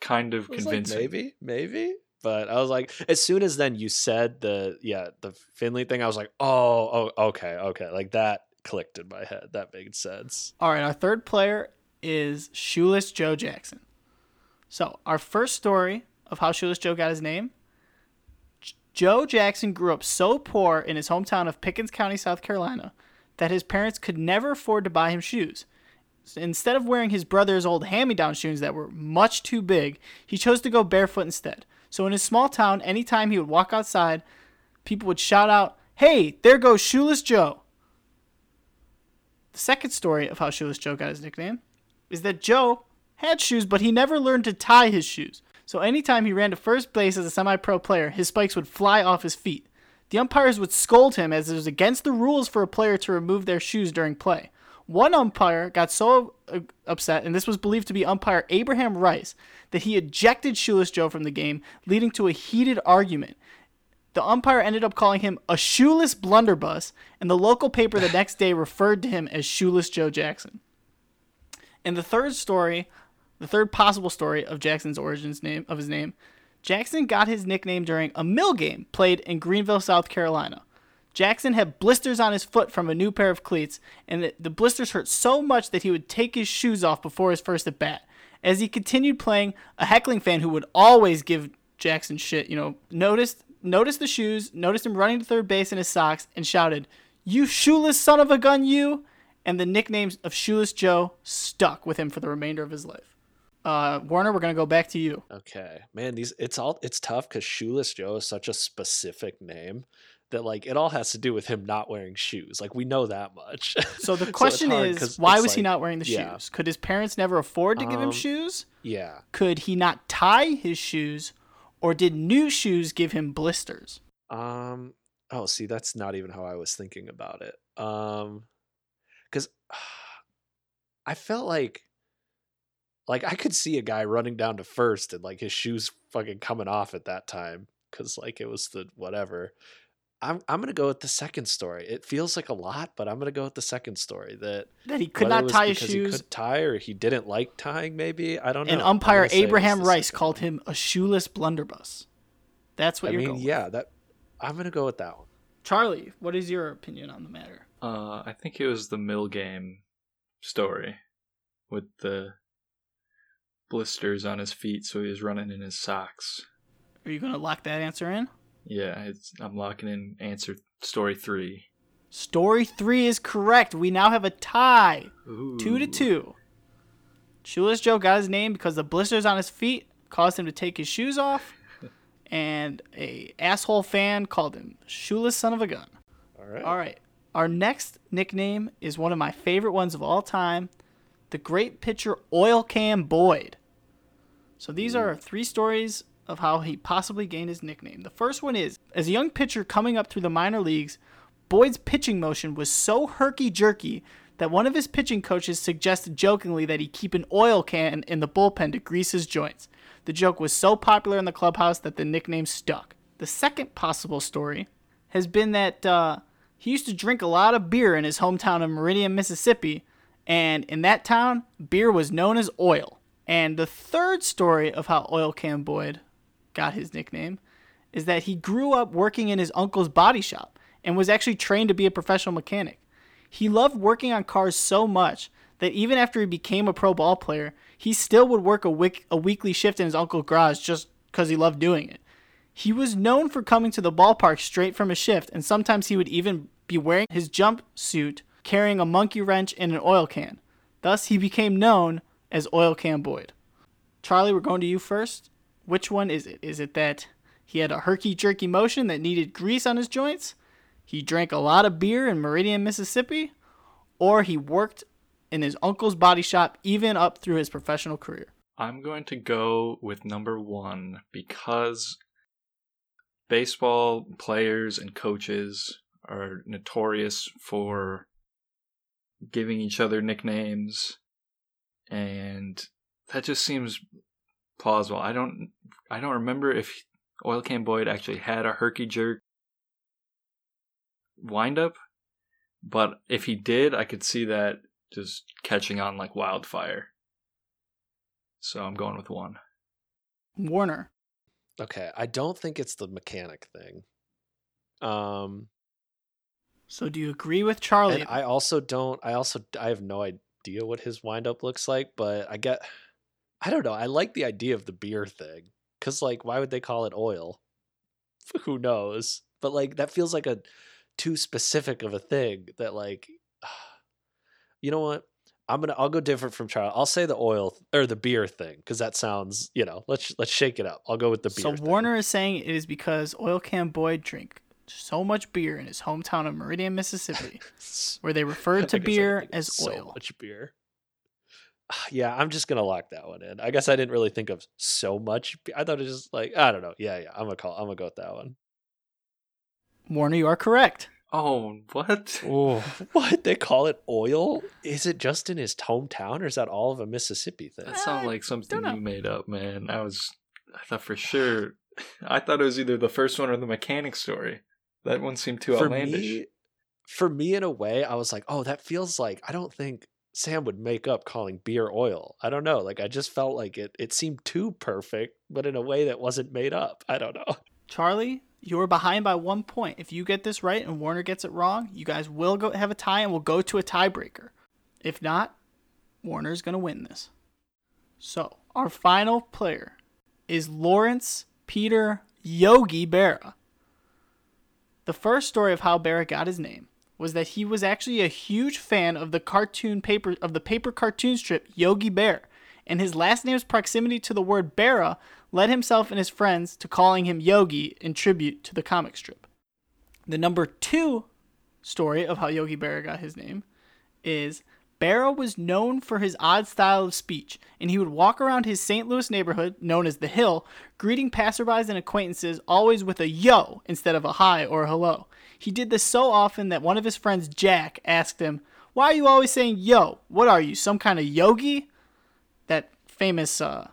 kind of I was like, convincing. maybe, maybe. But I was like, as soon as then you said the yeah the Finley thing, I was like, oh, oh, okay, okay, like that clicked in my head. That made sense. All right, our third player is Shoeless Joe Jackson. So, our first story of how Shoeless Joe got his name Joe Jackson grew up so poor in his hometown of Pickens County, South Carolina, that his parents could never afford to buy him shoes. So instead of wearing his brother's old hand me down shoes that were much too big, he chose to go barefoot instead. So, in his small town, anytime he would walk outside, people would shout out, Hey, there goes Shoeless Joe. The second story of how Shoeless Joe got his nickname is that Joe had shoes, but he never learned to tie his shoes. So anytime he ran to first base as a semi pro player, his spikes would fly off his feet. The umpires would scold him as it was against the rules for a player to remove their shoes during play. One umpire got so uh, upset, and this was believed to be umpire Abraham Rice, that he ejected Shoeless Joe from the game, leading to a heated argument. The umpire ended up calling him a shoeless blunderbuss, and the local paper the next day referred to him as Shoeless Joe Jackson. And the third story, the third possible story of Jackson's origins name of his name, Jackson got his nickname during a mill game played in Greenville, South Carolina. Jackson had blisters on his foot from a new pair of cleats, and the- the blisters hurt so much that he would take his shoes off before his first at bat. As he continued playing, a heckling fan who would always give Jackson shit, you know, noticed noticed the shoes, noticed him running to third base in his socks, and shouted, "You shoeless son of a gun, you!" And the nicknames of Shoeless Joe stuck with him for the remainder of his life. Uh, Warner, we're gonna go back to you. Okay, man, these it's all it's tough because Shoeless Joe is such a specific name that like it all has to do with him not wearing shoes. Like we know that much. So the question hard is, why was he not wearing the yeah. shoes? Could his parents never afford to give him Um, shoes? yeah. Could he not tie his shoes, or did new shoes give him blisters? Um. Oh, see, that's not even how I was thinking about it. Um, because I felt like, like I could see a guy running down to first and like his shoes fucking coming off at that time because like it was the whatever. I'm I'm gonna go with the second story. It feels like a lot, but I'm gonna go with the second story that That he could not tie his because He shoes. could tie, or he didn't like tying. Maybe I don't know. And umpire gonna say it was Abraham Rice called one. him a shoeless blunderbuss. That's what I you're mean, going. with. yeah, that I'm gonna go with that one. Charlie, what is your opinion on the matter? Uh, I think it was the mill game story with the blisters on his feet, so he was running in his socks. Are you gonna lock that answer in? Yeah, it's, I'm locking in answer story three. Story three is correct. We now have a tie. Ooh. Two to two. Shoeless Joe got his name because the blisters on his feet caused him to take his shoes off, and a asshole fan called him shoeless son of a gun. All right. All right. Our next nickname is one of my favorite ones of all time, the great pitcher Oil Can Boyd. So these are three stories of how he possibly gained his nickname. The first one is as a young pitcher coming up through the minor leagues, Boyd's pitching motion was so herky jerky that one of his pitching coaches suggested jokingly that he keep an oil can in the bullpen to grease his joints. The joke was so popular in the clubhouse that the nickname stuck. The second possible story has been that uh, he used to drink a lot of beer in his hometown of Meridian, Mississippi, and in that town, beer was known as oil. And the third story of how Oil Can Boyd got his nickname is that he grew up working in his uncle's body shop and was actually trained to be a professional mechanic. He loved working on cars so much that even after he became a pro ball player, he still would work a, week- a weekly shift in his uncle's garage just because he loved doing it. He was known for coming to the ballpark straight from a shift, and sometimes he would even be wearing his jumpsuit, carrying a monkey wrench and an oil can. Thus, he became known as Oil Can Boyd. Charlie, we're going to you first. Which one is it? Is it that he had a herky jerky motion that needed grease on his joints? He drank a lot of beer in Meridian, Mississippi? Or he worked in his uncle's body shop even up through his professional career? I'm going to go with number one because baseball players and coaches are notorious for giving each other nicknames and that just seems plausible. I don't I don't remember if Oil Can Boyd actually had a herky jerk windup, but if he did, I could see that just catching on like wildfire. So I'm going with one. Warner. Okay, I don't think it's the mechanic thing. Um, So do you agree with Charlie? and I also don't. I also I have no idea what his windup looks like, but I get. I don't know. I like the idea of the beer thing because, like, why would they call it oil? Who knows? But like, that feels like a too specific of a thing. That like, you know what? I'm gonna. I'll go different from Charlie. I'll say the oil or the beer thing because that sounds. You know, let's let's shake it up. I'll go with the beer. so thing. Warner is saying it is because Oil Can Boyd drink so much beer in his hometown of Meridian, Mississippi, where they referred to Like I said, I beer as it's so oil. much beer. Yeah, I'm just gonna lock that one in. I guess I didn't really think of so much. I thought it was just like I don't know. Yeah, yeah. I'm gonna call. I'm gonna go with that one. Warner, you are correct. Oh, what? Oh, what they call it oil? Is it just in his hometown, or is that all of a Mississippi thing? That sounds like uh, something you made up, man. I was, I thought for sure, I thought it was either the first one or the mechanic story. That one seemed too for outlandish. me, for me, in a way, I was like, oh, that feels like I don't think Sam would make up calling beer oil. I don't know. Like I just felt like it. It seemed too perfect, but in a way that wasn't made up. I don't know. Charlie, you're behind by one point. If you get this right and Warner gets it wrong, you guys will go have a tie and we'll go to a tiebreaker. If not, Warner's gonna win this. So our final player is Lawrence Peter Yogi Berra. The first story of how Berra got his name was that he was actually a huge fan of the cartoon paper of the paper cartoon strip Yogi Bear, and his last name's proximity to the word Berra led himself and his friends to calling him Yogi in tribute to the comic strip. The number two story of how Yogi Berra got his name is Berra was known for his odd style of speech, and he would walk around his St. Louis neighborhood, known as the Hill, greeting passerbys and acquaintances always with a yo instead of a hi or a hello. He did this so often that one of his friends, Jack, asked him, Why are you always saying yo? What are you, some kind of yogi? That famous uh,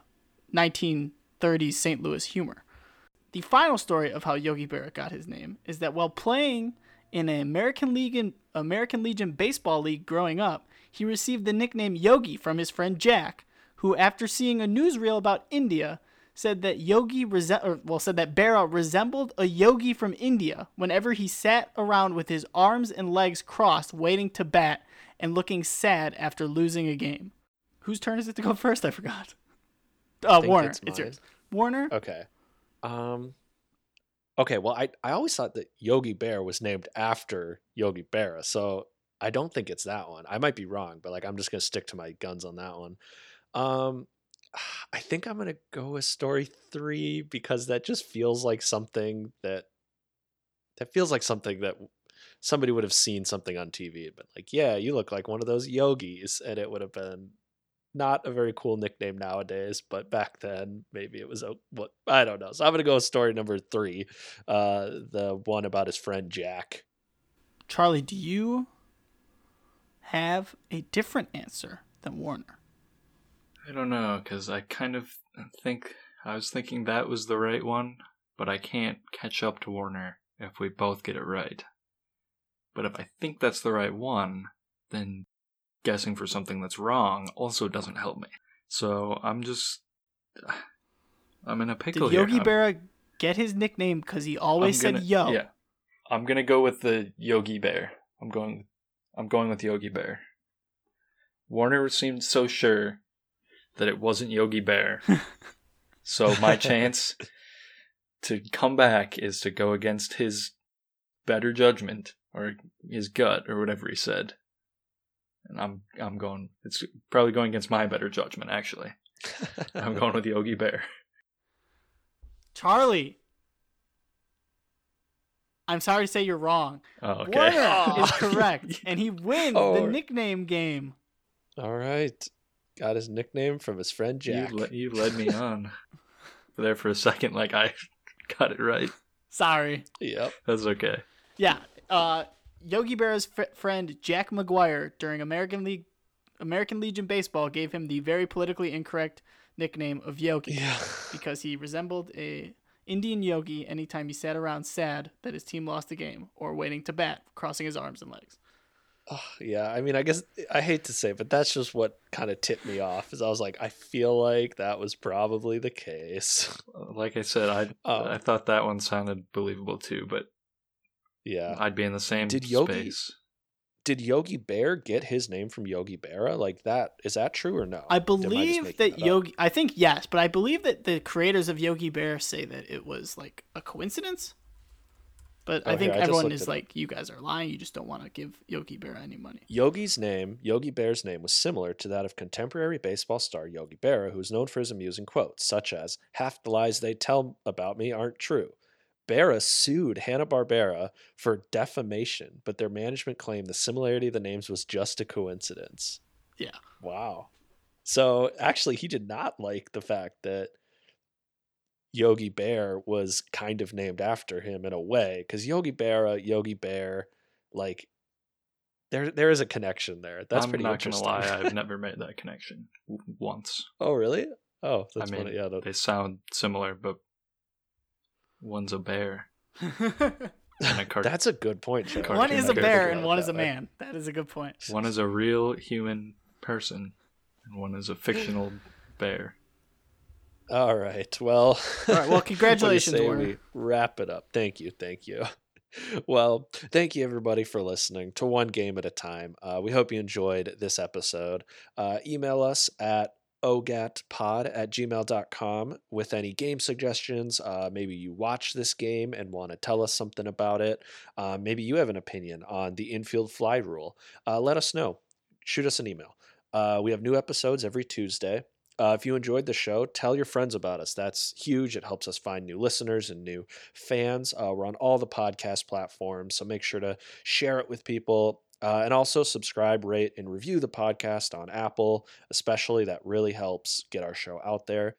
1930s St. Louis humor. The final story of how Yogi Berra got his name is that while playing in an American League Legion American Legion baseball league growing up, he received the nickname Yogi from his friend Jack, who after seeing a newsreel about India said that Yogi rese- or, well said that Berra resembled a yogi from India whenever he sat around with his arms and legs crossed waiting to bat and looking sad after losing a game. Whose turn is it to go first? I forgot. Uh, think Warner, it's it's, yours. Warner, Okay. Um Okay, well I I always thought that Yogi Bear was named after Yogi Berra, so I don't think it's that one. I might be wrong, but like I'm just gonna stick to my guns on that one. Um I think I'm gonna go with story three because that just feels like something that that feels like something that somebody would have seen something on TV and been like, Yeah, you look like one of those yogis, and it would have been not a very cool nickname nowadays, but back then maybe it was a what I don't know. So I'm gonna go with story number three, uh, the one about his friend Jack. Charlie, do you have a different answer than Warner? I don't know, because I kind of think I was thinking that was the right one, but I can't catch up to Warner if we both get it right. But if I think that's the right one, then guessing for something that's wrong also doesn't help me. So I'm just. I'm in a pickle Did Yogi here. Berra get his nickname because he always I'm said gonna- yo? Yeah. I'm gonna go with the Yogi Bear. I'm going. I'm going with Yogi Bear. Warner seemed so sure that it wasn't Yogi Bear. so my chance to come back is to go against his better judgment or his gut or whatever he said. And I'm I'm going it's probably going against my better judgment actually. I'm going with Yogi Bear. Charlie. I'm sorry to say you're wrong. Oh, okay. Warner is correct, and he wins Oh. the nickname game. All right. Got his nickname from his friend You, Jack. le- you led me on there for a second like I got it right. Sorry. yep. That's okay. Yeah. Uh, Yogi Berra's fr- friend Jack McGuire during American League American Legion baseball gave him the very politically incorrect nickname of Yogi Yeah. because he resembled a Indian yogi anytime he sat around sad that his team lost a game or waiting to bat, crossing his arms and legs. Oh, yeah. I mean, I guess I hate to say, it, but that's just what kind of tipped me off. Is I was like, I feel like that was probably the case. Uh, like I said, I Oh. Um, I thought that one sounded believable too, but yeah. I'd be in the same Did Yogi- space. Did Yogi Bear get his name from Yogi Berra? Like that? Is that true or no? I believe making that up? Yogi. I think yes, but I believe that the creators of Yogi Bear say that it was like a coincidence. But I Oh, think here, I everyone is like, you guys are lying. You just don't want to give Yogi Bear any money. Yogi's name, Yogi Bear's name, was similar to that of contemporary baseball star Yogi Berra, who is known for his amusing quotes, such as, Half the lies they tell about me aren't true. Berra sued Hanna-Barbera for defamation, but their management claimed the similarity of the names was just a coincidence. Yeah. Wow. So actually, he did not like the fact that Yogi Bear was kind of named after him in a way, because Yogi Berra, uh, Yogi Bear, like there there is a connection there. That's I'm pretty not gonna interesting. lie, I've never made that connection once. oh really? Oh, that's I mean, funny. Yeah, that- they sound similar, but one's a bear a car- that's a good point. Joe. One is a bear and one is a that way. man. That is a good point. one is a real human person and one is a fictional bear. All right. Well. All right, well, what do you congratulations, Warner. we wrap it up. Thank you. Thank you. Well, thank you everybody for listening to One Game at a Time. Uh, we hope you enjoyed this episode. Uh, email us at ogatpod at gmail.com with any game suggestions. Uh, maybe you watch this game and want to tell us something about it. Uh, maybe you have an opinion on the infield fly rule. Uh, let us know. Shoot us an email. Uh, we have new episodes every Tuesday. Uh, if you enjoyed the show, tell your friends about us. That's huge. It helps us find new listeners and new fans. Uh, we're on all the podcast platforms, so make sure to share it with people. Uh, and also subscribe, rate, and review the podcast on Apple, especially. That really helps get our show out there.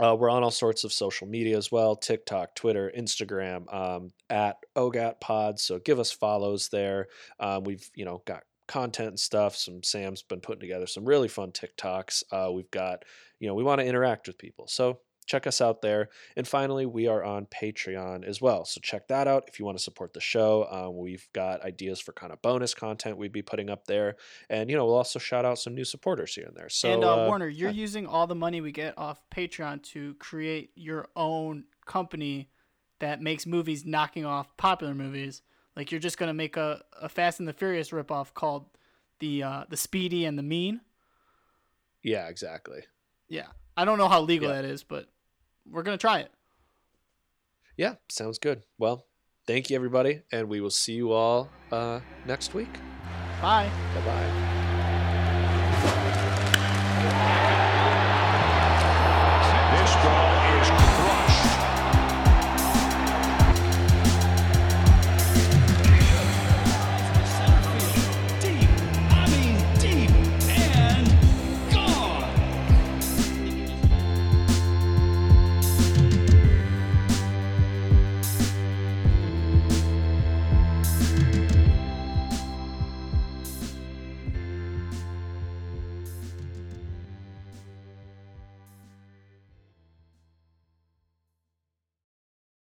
Uh, we're on all sorts of social media as well TikTok, Twitter, Instagram, um, at OGAT Pod. So give us follows there. Um, we've, you know, got content and stuff. Some Sam's been putting together some really fun TikToks. Uh, we've got, you know, we want to interact with people. So check us out there. And finally, we are on Patreon as well. So check that out if you want to support the show. Um, we've got ideas for kind of bonus content we'd be putting up there. And, you know, we'll also shout out some new supporters here and there. So, and uh, uh, Warner, you're yeah. using all the money we get off Patreon to create your own company that makes movies knocking off popular movies. Like you're just gonna make a, a Fast and the Furious ripoff called the uh, the Speedy and the Mean. yeah, exactly. Yeah, I don't know how legal Yeah. that is, but we're gonna try it. Yeah, sounds good. Well, thank you, everybody. And we will see you all uh, next week. Bye. Bye bye.